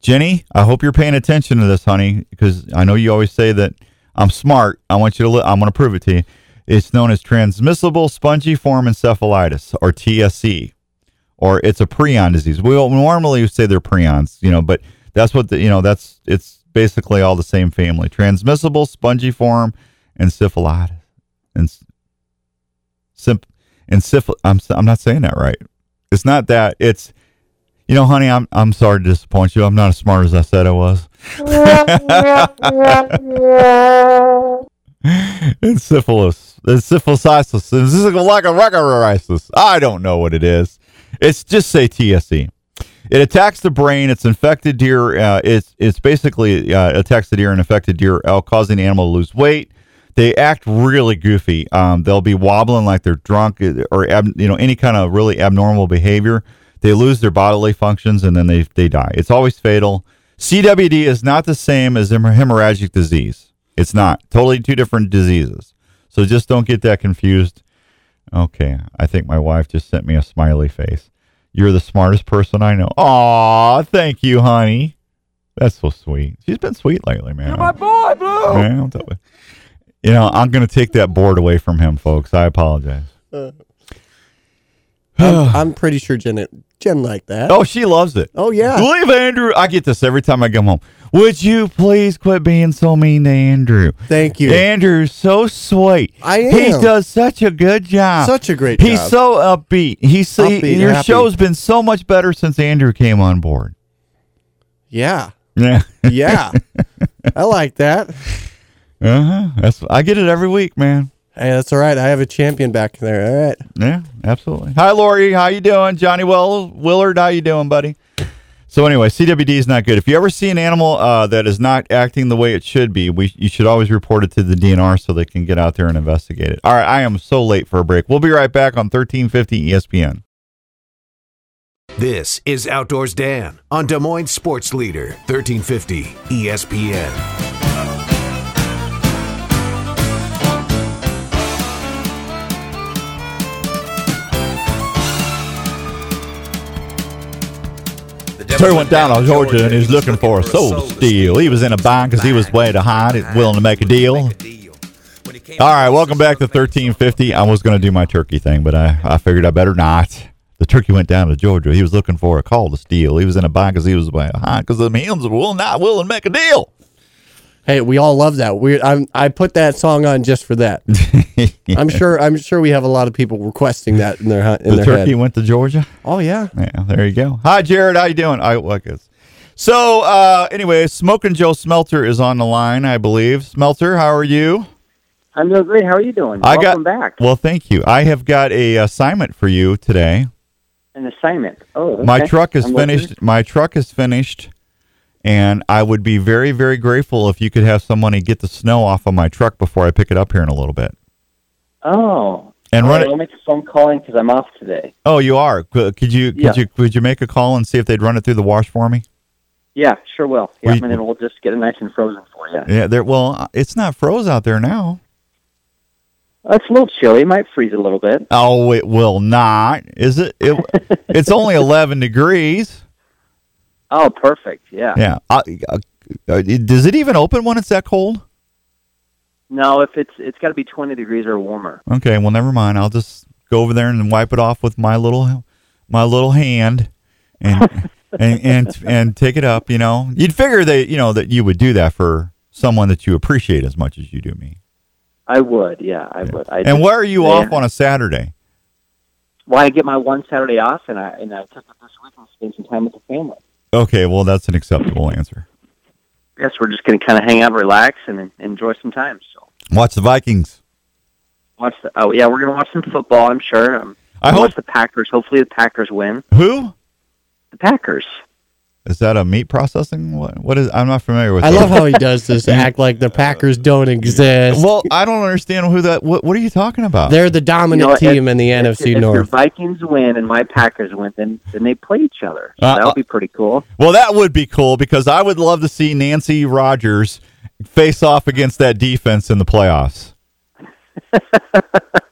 S2: Jenny, I hope you're paying attention to this, honey, because I know you always say that I'm smart. I want you to. Li- I'm going to prove it to you. It's known as transmissible spongiform encephalitis, or TSE, or it's a prion disease. We normally say they're prions, you know, but that's what the, you know, that's, it's basically all the same family. Transmissible spongiform encephalitis. And simp, enceph- I'm, I'm not saying that right. It's not that. It's, you know, honey, I'm I'm sorry to disappoint you. I'm not as smart as I said I was. it's syphilis. It's syphilitis. It's like a rhinitis. I don't know what it is. It's just say TSE. It attacks the brain. It's infected deer. Uh, it's it's basically uh, attacks the deer and infected deer, uh, causing the animal to lose weight. They act really goofy. Um, they'll be wobbling like they're drunk uh, or ab, you know any kind of really abnormal behavior. They lose their bodily functions and then they they die. It's always fatal. CWD is not the same as hemorrhagic disease. It's not. Totally two different diseases. So just don't get that confused. Okay, I think my wife just sent me a smiley face. You're the smartest person I know. Aw, thank you, honey. That's so sweet. She's been sweet lately, man.
S1: You're my boy, Blue.
S2: Tell you. You know, I'm going to take that board away from him, folks. I apologize.
S3: Uh, I'm, I'm pretty sure Jen Jen like that.
S2: Oh, she loves it.
S3: Oh yeah.
S2: Leave Andrew. I get this every time I come home. Would you please quit being so mean to Andrew?
S3: Thank you.
S2: Andrew's so sweet.
S3: I
S2: He does such a good job.
S3: Such a great
S2: He's
S3: job.
S2: so upbeat. He's he, your
S3: happy.
S2: show's been so much better since Andrew came on board.
S3: Yeah.
S2: Yeah.
S3: Yeah. I like that.
S2: Uh huh. That's I get it every week, man.
S3: Hey, that's all right. I have a champion back there. All right.
S2: Yeah, absolutely. Hi, Lori. How you doing? Johnny Will Willard. How you doing, buddy? So anyway, CWD is not good. If you ever see an animal uh, that is not acting the way it should be, we you should always report it to the DNR so they can get out there and investigate it. All right, I am so late for a break. We'll be right back on 1350 ESPN.
S4: This is Outdoors Dan on Des Moines Sports Leader, 1350 ESPN.
S2: Terry went down to Georgia and he was looking for a soul to steal. He was in a bind because he was way to hide it, willing to make a deal. All right, welcome back to 1350. I was going to do my turkey thing, but I, I figured I better not. The turkey went down to Georgia. He was looking for a call to steal. He was in a bind because he was way to hide because the hens were will not willing to make a deal.
S3: Hey, we all love that. We I I put that song on just for that. I'm sure I'm sure we have a lot of people requesting that in their in
S2: the
S3: their
S2: turkey
S3: head.
S2: went to Georgia.
S3: Oh yeah.
S2: Yeah, there you go. Hi, Jared. How you doing? I well, I guess. So, uh, anyway, Smoking Joe Smelter is on the line, I believe. Smelter, how are you?
S10: I'm doing great. How are you doing?
S2: I
S10: Welcome
S2: got
S10: back.
S2: well. Thank you. I have got a assignment for you today.
S10: An assignment. Oh, okay.
S2: My truck is
S10: I'm listening.
S2: finished. My truck is finished, and I would be very, very grateful if you could have somebody get the snow off of my truck before I pick it up here in a little bit.
S10: Oh.
S2: And run
S10: right,
S2: it-
S10: I'll make a phone calling because I'm off today.
S2: Oh, you are. Could you? Could
S10: Yeah.
S2: you? Could you make a call and see if they'd run it through the wash for me?
S10: Yeah, sure will. Yeah,
S2: We-
S10: and then we'll just get it nice and frozen for you.
S2: Yeah. There. Well, uh, it's not froze out there now.
S10: Oh, it's a little chilly. It might freeze a little bit.
S2: Oh, it will not. Is it? it it's only 11 degrees.
S10: Oh, perfect. Yeah.
S2: Yeah. Uh, uh, does it even open when it's that cold?
S10: No, if it's it's got to be 20 degrees or warmer.
S2: Okay. Well, never mind. I'll just go over there and wipe it off with my little my little hand and and and and take it up. You know, you'd figure that you know that you would do that for someone that you appreciate as much as you do me.
S10: I would. Yeah, I would. I
S2: And
S10: just-
S2: where are you
S10: yeah.
S2: off on a Saturday?
S10: Well, I get my one Saturday off, and I and I took it this week and spend some time with the family.
S2: Okay. Well, that's an acceptable answer.
S10: Yes, we're just going to kind of hang out, relax, and enjoy some time. So
S2: Watch the Vikings.
S10: watch the. Oh yeah, we're going to watch some football. I'm sure. Um,
S2: I hope-
S10: watch the Packers. Hopefully, the Packers win.
S2: Who?
S10: The Packers.
S2: Is that a meat processing? What? What is? I'm not familiar with.
S3: I
S2: that.
S3: love how he does this. Act like the Packers don't exist.
S2: Well, I don't understand who that. What, what are you talking about?
S3: They're the dominant
S10: You know,
S3: team
S10: if-
S3: in the
S10: if,
S3: NFC
S10: if
S3: North.
S10: the Vikings win and my Packers win, then then they play each other. So
S2: Uh,
S10: that
S2: uh,
S10: would be pretty cool.
S2: Well, that would be cool because I would love to see Nancy Rogers face off against that defense in the playoffs.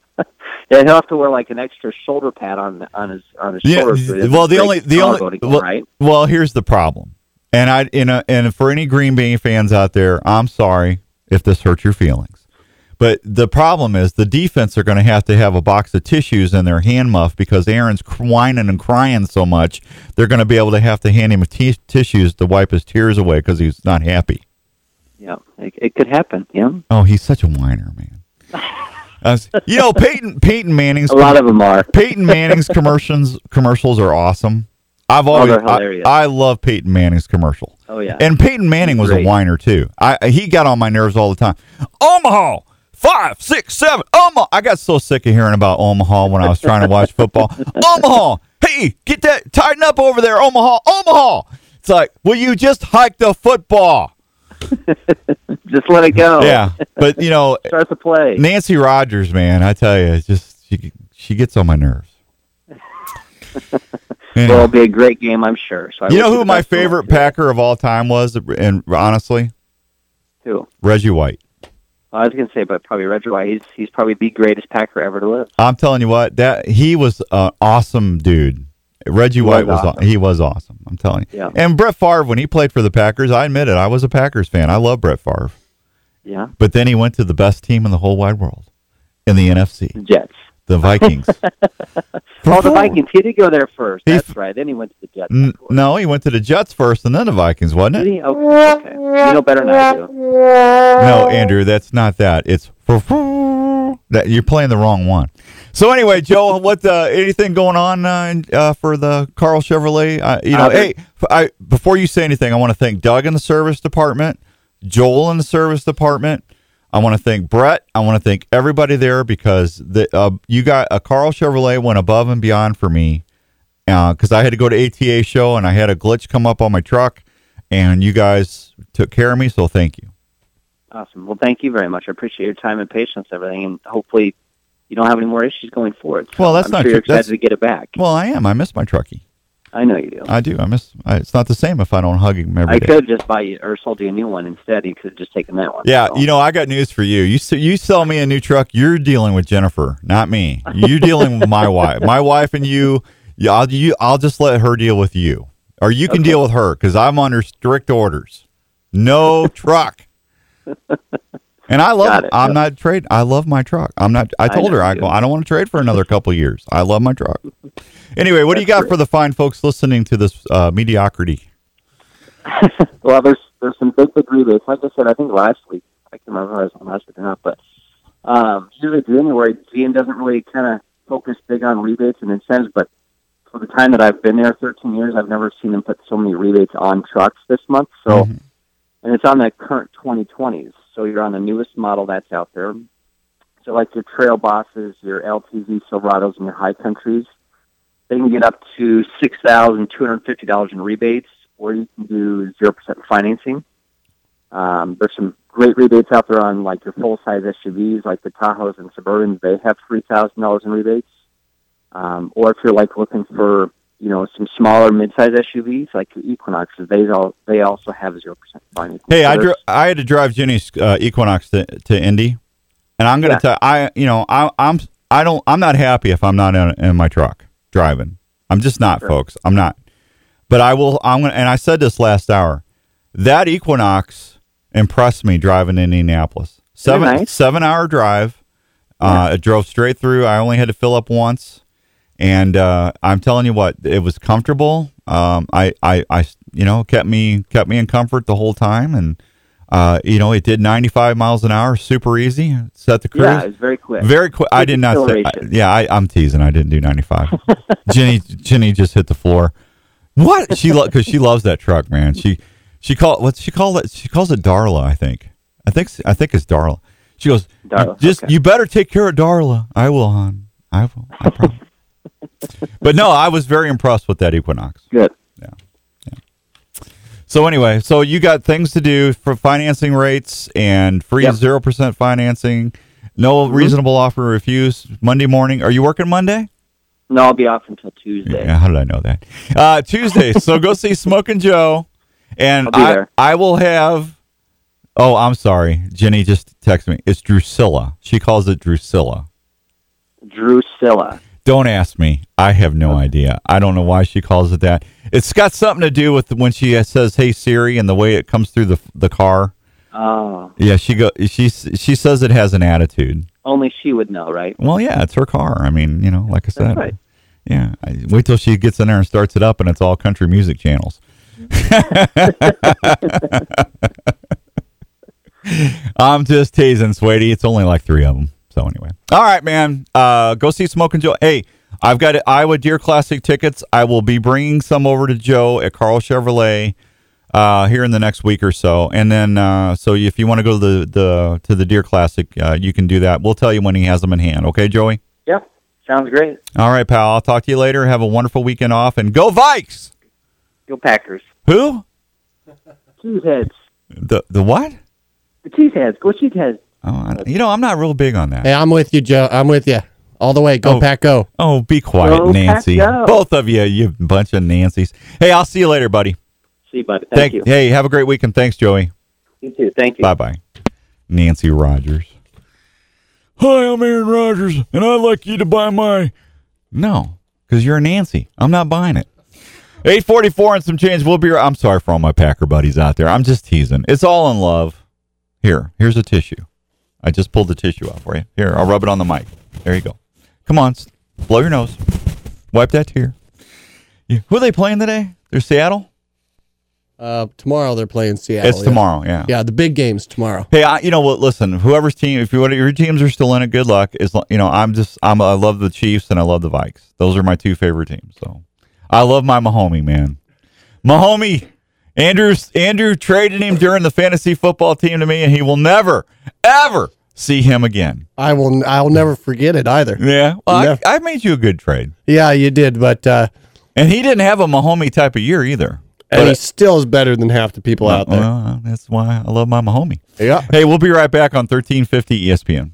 S10: Yeah, he'll have to wear like an extra shoulder pad on on his on his
S2: Yeah. Well, the only the only
S10: again,
S2: well,
S10: right.
S2: well, here's the problem, and I in a, and for any Green Bay fans out there, I'm sorry if this hurts your feelings, but the problem is the defense are going to have to have a box of tissues in their hand muff because Aaron's whining and crying so much. They're going to be able to have to hand him t- tissues to wipe his tears away because he's not happy.
S10: Yeah, it, it could happen. Yeah,
S2: Oh, he's such a whiner, man. Uh, you know, Peyton Peyton Manning's
S10: a lot of them are.
S2: Peyton Manning's commercials commercials are awesome. I've always
S10: Oh,
S2: I. I love Peyton Manning's commercial.
S10: Oh yeah,
S2: And Peyton Manning was a whiner too. I he got on my nerves all the time. Omaha, five, six, seven. Omaha. I got so sick of hearing about Omaha when I was trying to watch football. Omaha, hey, get that tighten up over there, Omaha, Omaha. It's like, will you just hike the football?
S10: just let it go.
S2: Yeah, but you know,
S10: start the play.
S2: Nancy Rogers, man, I tell you, just she she gets on my nerves.
S10: Well, it'll be a great game, I'm sure. So I
S2: you know who my
S10: best of luck
S2: favorite. Packer of all time was, and honestly,
S10: Who?
S2: Reggie White.
S10: I was gonna say, but probably Reggie White. He's he's probably the greatest Packer ever to live.
S2: I'm telling you what, that he was an awesome dude. Reggie White was,
S10: awesome.
S2: aw- he was awesome. I'm telling you.
S10: Yeah.
S2: And Brett Favre when he played for the Packers, I admit it, I was a Packers fan. I love Brett Favre.
S10: Yeah.
S2: But then he went to the best team in the whole wide world in the NFC,
S10: Jets.
S2: the Vikings.
S10: Oh, the Vikings. He did go there first.
S2: He
S10: That's right. Then he went to the Jets.
S2: N- no, he went to the Jets first and then the Vikings, wasn't it?
S10: Okay. Oh, okay. You know better than I do.
S2: No, Andrew, that's not that. It's that you're playing the wrong one. So anyway, Joe, what uh, anything going on uh, uh, for the Karl Chevrolet? Uh, you know,
S10: Uh,
S2: hey, I, before you say anything, I want to thank Doug in the service department, Joel in the service department. I want to thank Brett. I want to thank everybody there because the uh, you got a Karl Chevrolet went above and beyond for me because I had to go to ATA show and I had a glitch come up on my truck, and you guys took care of me. So thank you.
S10: Awesome. Well, thank you very much. I appreciate your time and patience, and everything, and hopefully you don't have any more issues going forward. So
S2: Well, that's
S10: I'm
S2: not
S10: sure
S2: true.
S10: you're excited
S2: That's-
S10: to get it back.
S2: Well, I am. I miss my truckie.
S10: I know you do.
S2: I do. I miss. I, it's not the same if I don't hug him every
S10: I
S2: day.
S10: could just buy you or sold you a new one instead. You could have just taken that one.
S2: Yeah,
S10: So,
S2: you know, I got news for you. You you sell me a new truck, you're dealing with Jennifer, not me. You're dealing with my wife. My wife and you. Yeah, I'll you. I'll just let her deal with you, or you can
S10: Okay.
S2: deal with her because I'm under strict orders. No truck. And I love it.
S10: it.
S2: I'm not trade. I love my truck. I'm not. I
S10: I
S2: told
S10: know
S2: her I go. I don't want to trade for another couple years. I love my truck. Anyway, what do you got
S10: great.
S2: for the fine folks listening to this uh, mediocrity?
S10: well, there's there's some big big rebates. Like I said, I think last week I can't remember if I was on last week or not, but um, usually January GM doesn't really kind of focus big on rebates and incentives. But for the time that I've been there, 13 years, I've never seen them put so many rebates on trucks this month. So,
S2: Mhm.
S10: and it's on the current 2020s. So you're on the newest model that's out there. So like your Trail Bosses, your LTZ Silverados, and your High Countries, they can get up to six thousand two hundred fifty dollars in rebates, or you can do zero percent financing. Um, there's some great rebates out there on like your full size SUVs, like the Tahoes and Suburbans. They have three thousand dollars in rebates. Um, or if you're like looking for you know some smaller mid-size SUVs like your Equinoxes, they all they also have zero percent financing.
S2: Hey, I dro- I had to drive Jenny's uh, Equinox to, to Indy, and I'm gonna
S10: Yeah.
S2: tell I you know I I'm I don't I'm not happy if I'm not in, in my truck driving. I'm just not,
S10: Sure.
S2: folks. I'm not. But I will. I'm gonna. And I said this last hour. That Equinox impressed me driving to Indianapolis. Seven
S10: nice.
S2: seven hour drive. Uh, it drove straight through. I only had to fill up once, and uh, I'm telling you what, it was comfortable. Um, I, I, I, you know, kept me kept me in comfort the whole time, and uh, you know, it did 95 miles an hour, super easy. Set the cruise.
S10: yeah, it's very quick.
S2: Very quick. I did not say. I, yeah, I, I'm teasing. I didn't do 95. Jenny, Jenny just hit the floor. What she because she loves that truck, man. She she call what she call it. She calls it Darla. I think. I think I think it's Darla. She goes.
S10: Darla,
S2: Just
S10: okay.
S2: you better take care of Darla. I will, hon. I will. I promise. But no, I was very impressed with that Equinox.
S10: Good. Yeah. yeah.
S2: So anyway, so you got things to do for financing rates and free
S10: Yep.
S2: zero percent financing. No reasonable offer refuse. Monday morning. Are you working Monday?
S10: No, I'll be off until Tuesday.
S2: Yeah, how did I know that? Uh, Tuesday. so go see Smoking Joe, and I. I will have. Oh, I'm sorry. Jenny just texted me. It's Drusilla. She calls it Drusilla.
S10: Drusilla.
S2: Don't ask me. I have no idea. I don't know why she calls it that. It's got something to do with when she uh, says "Hey Siri" and the way it comes through the the car.
S10: Oh,
S2: Yeah, she go. She she says it has an attitude.
S10: only she would know, right?
S2: Well, yeah, it's her car. I mean, you know, like I said.
S10: Right.
S2: Yeah, I, wait till she gets in there and starts it up, and it's all country music channels. Mm-hmm. I'm just teasing, Sweetie. It's only like three of them. So anyway, all right, man. Uh, go see Smoking Joe. Hey, I've got Iowa Deer Classic tickets. I will be bringing some over to Joe at Karl Chevrolet uh, here in the next week or so. And then, uh, so if you want to go to the, the to the Deer Classic, uh, you can do that. We'll tell you when he has them in hand. Okay, Joey.
S10: Yep. Sounds great.
S2: All right, pal. I'll talk to you later. Have a wonderful weekend off, and go Vikes.
S10: Go Packers.
S2: Who?
S10: Cheeseheads.
S2: The the what?
S10: The cheeseheads. Go cheeseheads.
S2: Oh, I, you know, I'm not real big on that.
S3: Hey, I'm with you, Joe. I'm with you. All the way. Go,
S2: Oh.
S3: Pack, go.
S2: Oh, be quiet,
S10: Go,
S2: Nancy.
S10: go.
S2: Both of you, you bunch of Nancys. Hey, I'll see you later, buddy.
S10: See you, buddy. Thank, you.
S2: Hey, have a great weekend. Thanks, Joey.
S10: You too. Thank you.
S2: Bye bye. Nancy Rogers. Hi, I'm Aaron Rodgers, and I'd like you to buy my. No, because you're a Nancy. I'm not buying it. 844 and some change. We'll be. I'm sorry for all my Packer buddies out there. I'm just teasing. It's all in love. Here, here's a tissue. I just pulled the tissue out for you. Here, I'll rub it on the mic. There you go. Come on, blow your nose. Wipe that tear. Who are they playing today? They're Seattle.
S3: Uh, tomorrow they're playing Seattle.
S2: it's
S3: yeah.
S2: tomorrow. Yeah.
S3: Yeah, the big game's tomorrow.
S2: Hey, I, you know what? Listen, whoever's team, if you your teams are still in it, good luck. Is you know, I'm just I'm I love the Chiefs and I love the Vikes. Those are my two favorite teams. So I love my Mahomie man. Mahomie, Andrews Andrew traded him during the fantasy football team to me, and he will never ever see him again.
S3: I will. I'll never forget it either.
S2: Yeah, well,
S3: Never.
S2: I, I made you a good trade,
S3: Yeah, you did, but uh,
S2: and he didn't have a Mahomie type of year either.
S3: and
S2: But
S3: he still is better than half the people out there.
S2: Well, that's why I love my Mahomie.
S3: yeah.
S2: Hey, we'll be right back on 1350 ESPN.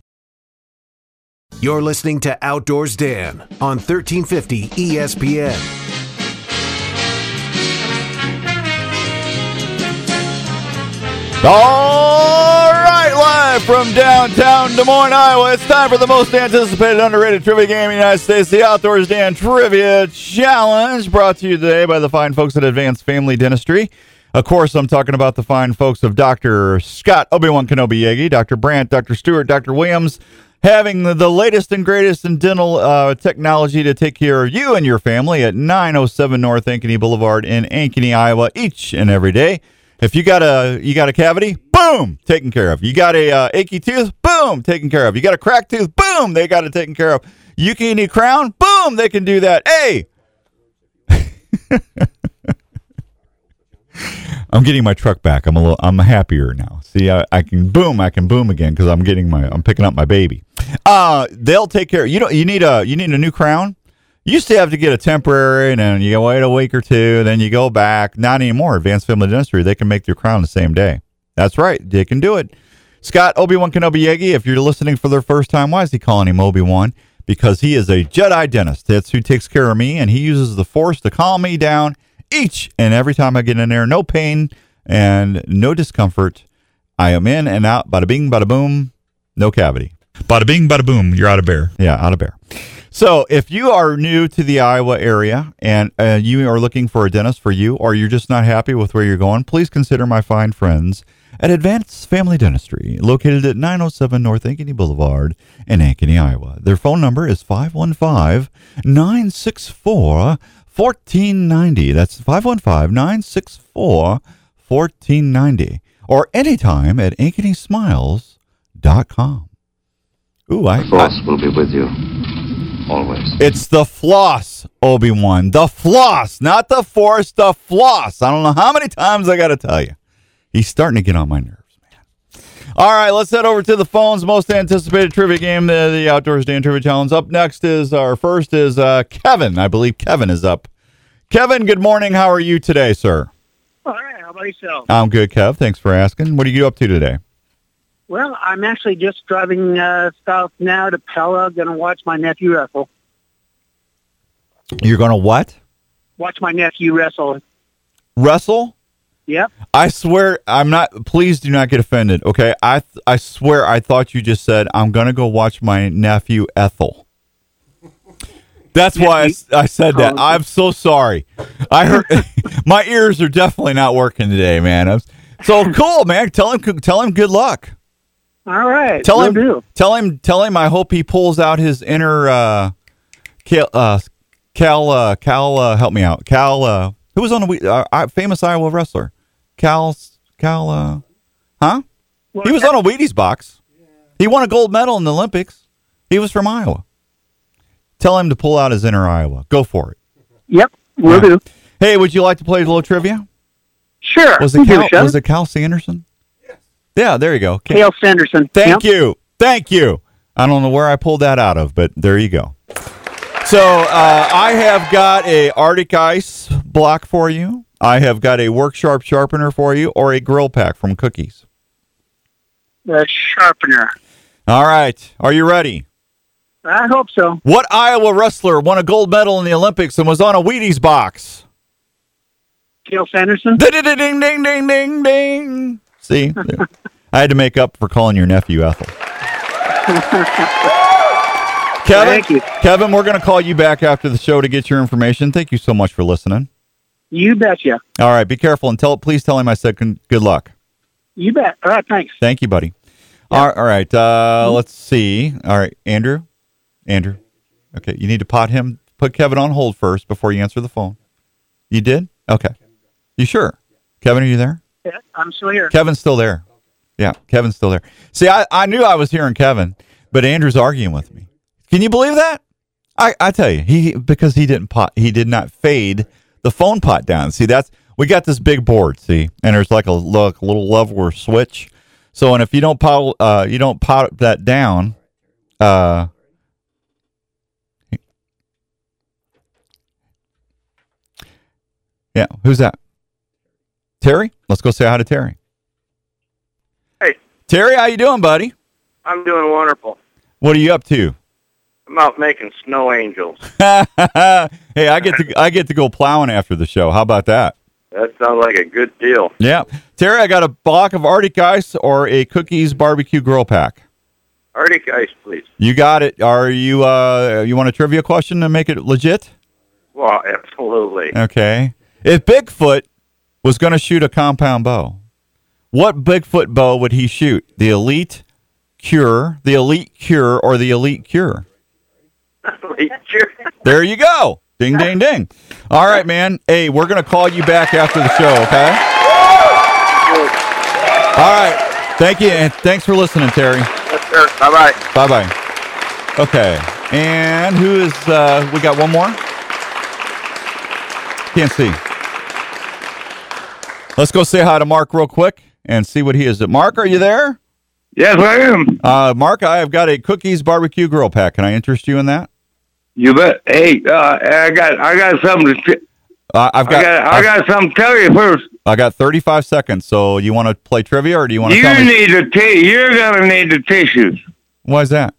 S4: You're listening to Outdoors Dan on 1350 ESPN.
S2: All right, live from downtown Des Moines, Iowa. It's time for the most anticipated underrated trivia game in the United States, the Outdoors Dan Trivia Challenge, brought to you today by the fine folks at Advanced Family Dentistry. Of course, I'm talking about the fine folks of Dr. Scott Obi-Wan Kenobi Yagi, Dr. Brandt, Dr. Stewart, Dr. Williams, having the, the latest and greatest in dental uh, technology to take care of you and your family at 907 North Ankeny Boulevard in Ankeny, Iowa, each and every day. If you got a you got a cavity, boom, taken care of. You got a uh, achy tooth, boom, taken care of. You got a cracked tooth, boom, they got it taken care of. You can need a crown, boom, they can do that. Hey, I'm getting my truck back. I'm a little. I'm happier now. See, I, I can boom. I can boom again because I'm getting my. I'm picking up my baby. Uh, they'll take care. You know, you need a. You need a new crown. You used to have to get a temporary, and then you wait a week or two, then you go back. Not anymore. Advanced Family Dentistry, they can make your crown the same day. That's right. They can do it. Scott Obi Wan Kenobi Yagi, if you're listening for the first time, why is he calling him Obi Wan? Because he is a Jedi dentist. That's who takes care of me, and he uses the Force to calm me down each and every time I get in there. No pain and no discomfort. I am in and out. Bada bing, bada boom. No cavity.
S8: Bada bing, bada boom. You're out of bear.
S2: Yeah, out of bear. So, if you are new to the Iowa area and uh, you are looking for a dentist for you, or you're just not happy with where you're going, please consider my fine friends at Advanced Family Dentistry, located at 907 North Ankeny Boulevard in Ankeny, Iowa. Their phone number is 515 964 1490. That's 515 964 1490. Or anytime at AnkenySmiles.com. Ooh, I, I,
S11: Force will be with you. Always.
S2: it's the floss, Obi Wan. The floss, not the force, the floss. I don't know how many times I got to tell you. He's starting to get on my nerves, man. All right, let's head over to the phones. Most anticipated trivia game, the, the Outdoors Dan Trivia Challenge. Up next is our first is uh, Kevin. I believe Kevin is up. Kevin, good morning. How are you today, sir?
S12: All right. How about yourself?
S2: I'm good, Kev. Thanks for asking. What are you up to today?
S12: Well, I'm actually just driving uh, south now to Pella. Going to watch my nephew wrestle.
S2: You're going to what?
S12: Watch my nephew wrestle.
S2: Wrestle?
S12: Yep.
S2: I swear, I'm not. Please do not get offended. Okay, I th- I swear, I thought you just said I'm gonna go watch my nephew Ethel. That's why I said that. I'm so sorry. I heard my ears are definitely not working today, man. I'm, so cool, man. Tell him tell him good luck.
S12: All right.
S2: Tell him
S12: do.
S2: tell him tell him I hope he pulls out his inner uh Cal uh Cal uh Cal uh help me out. Cal uh who was on the uh, famous Iowa wrestler? Cal Cal uh huh? He was on a Wheaties box. He won a gold medal in the Olympics. He was from Iowa. Tell him to pull out his inner Iowa. Go for it.
S12: Yep. Will do.
S2: Hey, would you like to play a little trivia?
S12: Sure.
S2: Was
S12: We'll
S2: it Cal, was it Cal Sanderson? Yeah, there you go.
S12: Cael Sanderson.
S2: Thank
S12: Yep.
S2: you. Thank you. I don't know where I pulled that out of, but there you go. So uh, I have got a Arctic Ice block for you. I have got a Work Sharp sharpener for you, or a grill pack from Cookies.
S12: The sharpener.
S2: All right. Are you ready?
S12: I hope so.
S2: What Iowa wrestler won a gold medal in the Olympics and was on a Wheaties box?
S12: Cael Sanderson.
S2: Ding ding ding ding ding ding. See, I had to make up for calling your nephew Ethel. Kevin,
S12: Thank you.
S2: Kevin, we're going to call you back after the show to get your information. Thank you so much for listening.
S12: You betcha.
S2: All right, be careful and tell. Please tell him I said con- good luck.
S12: You bet. All right, thanks.
S2: Thank you, buddy. All, all right, uh, let's see. All right, Andrew, Andrew. Okay, you need to pot him. Put Kevin on hold first before you answer the phone. You did? Okay. You sure? Kevin, are you there?
S12: Yeah, I'm still here.
S2: Kevin's still there. Yeah, Kevin's still there. See, I, I knew I was hearing Kevin, but Andrew's arguing with me. Can you believe that? I, I tell you, he because he didn't pot he did not fade the phone pot down. See, that's we got this big board, see, and there's like a look little leveler switch. So and if you don't pot uh you don't pot that down, uh Yeah, who's that? Terry? Let's go say hi to Terry.
S13: Hey.
S2: Terry, how you doing, buddy?
S13: I'm doing wonderful.
S2: What are you up to?
S13: I'm out making snow angels.
S2: hey, I get to I get to go plowing after the show. How about that?
S13: That sounds like a good deal.
S2: Yeah, Terry, I got a block of Arctic ice or a cookies barbecue grill pack.
S13: Arctic ice, please.
S2: You got it. Are you uh you want a trivia question to make it legit?
S13: Well, absolutely.
S2: Okay. If Bigfoot was going to shoot a compound bow, what Bigfoot bow would he shoot? The Elite Kure, the Elite Kure, or the Elite Kure?
S13: sure.
S2: There you go. Ding, ding, ding. All right, man. Hey, we're going to call you back after the show, okay? All right. Thank you. And thanks for listening, Terry.
S13: Yes, sir. Bye bye.
S2: Bye bye. Okay. And who is, uh, we got one more? Can't see. Let's go say hi to Mark real quick and see what he is. Mark, are you there?
S14: Yes, I am.
S2: Uh, Mark, I have got a cookies barbecue grill pack. Can I interest you in that?
S14: You bet. Hey, uh, I got I got something to. T-
S2: Uh, I've got,
S14: I got I got something to tell you first.
S2: I got 35 seconds. So you want to play trivia or do you want to
S14: You need the t- You're gonna need the tissues
S2: Why is that?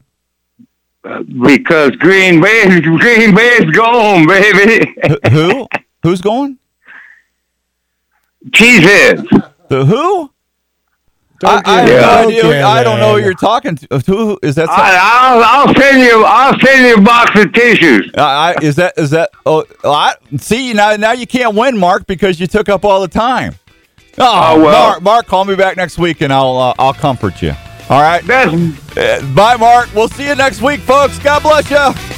S14: uh, because Green Bay Green Bay's gone, baby.
S2: Who? Who's going?
S14: Cheeseheads.
S2: The who? I, I, have
S14: get-
S2: no
S14: Don't
S2: idea.
S14: get
S2: I don't know who you're talking to. Who is that?
S14: I, I'll I'll send you I'll send you a box of tissues.
S2: Uh, I, is that is that? Oh, I, see now. Now you can't win, Mark, because you took up all the time. Oh,
S14: Oh, well.
S2: Mark, Mark, call me back next week and I'll uh, I'll comfort you. All right.
S14: That's
S2: Uh, bye, Mark. We'll see you next week, folks. God bless you.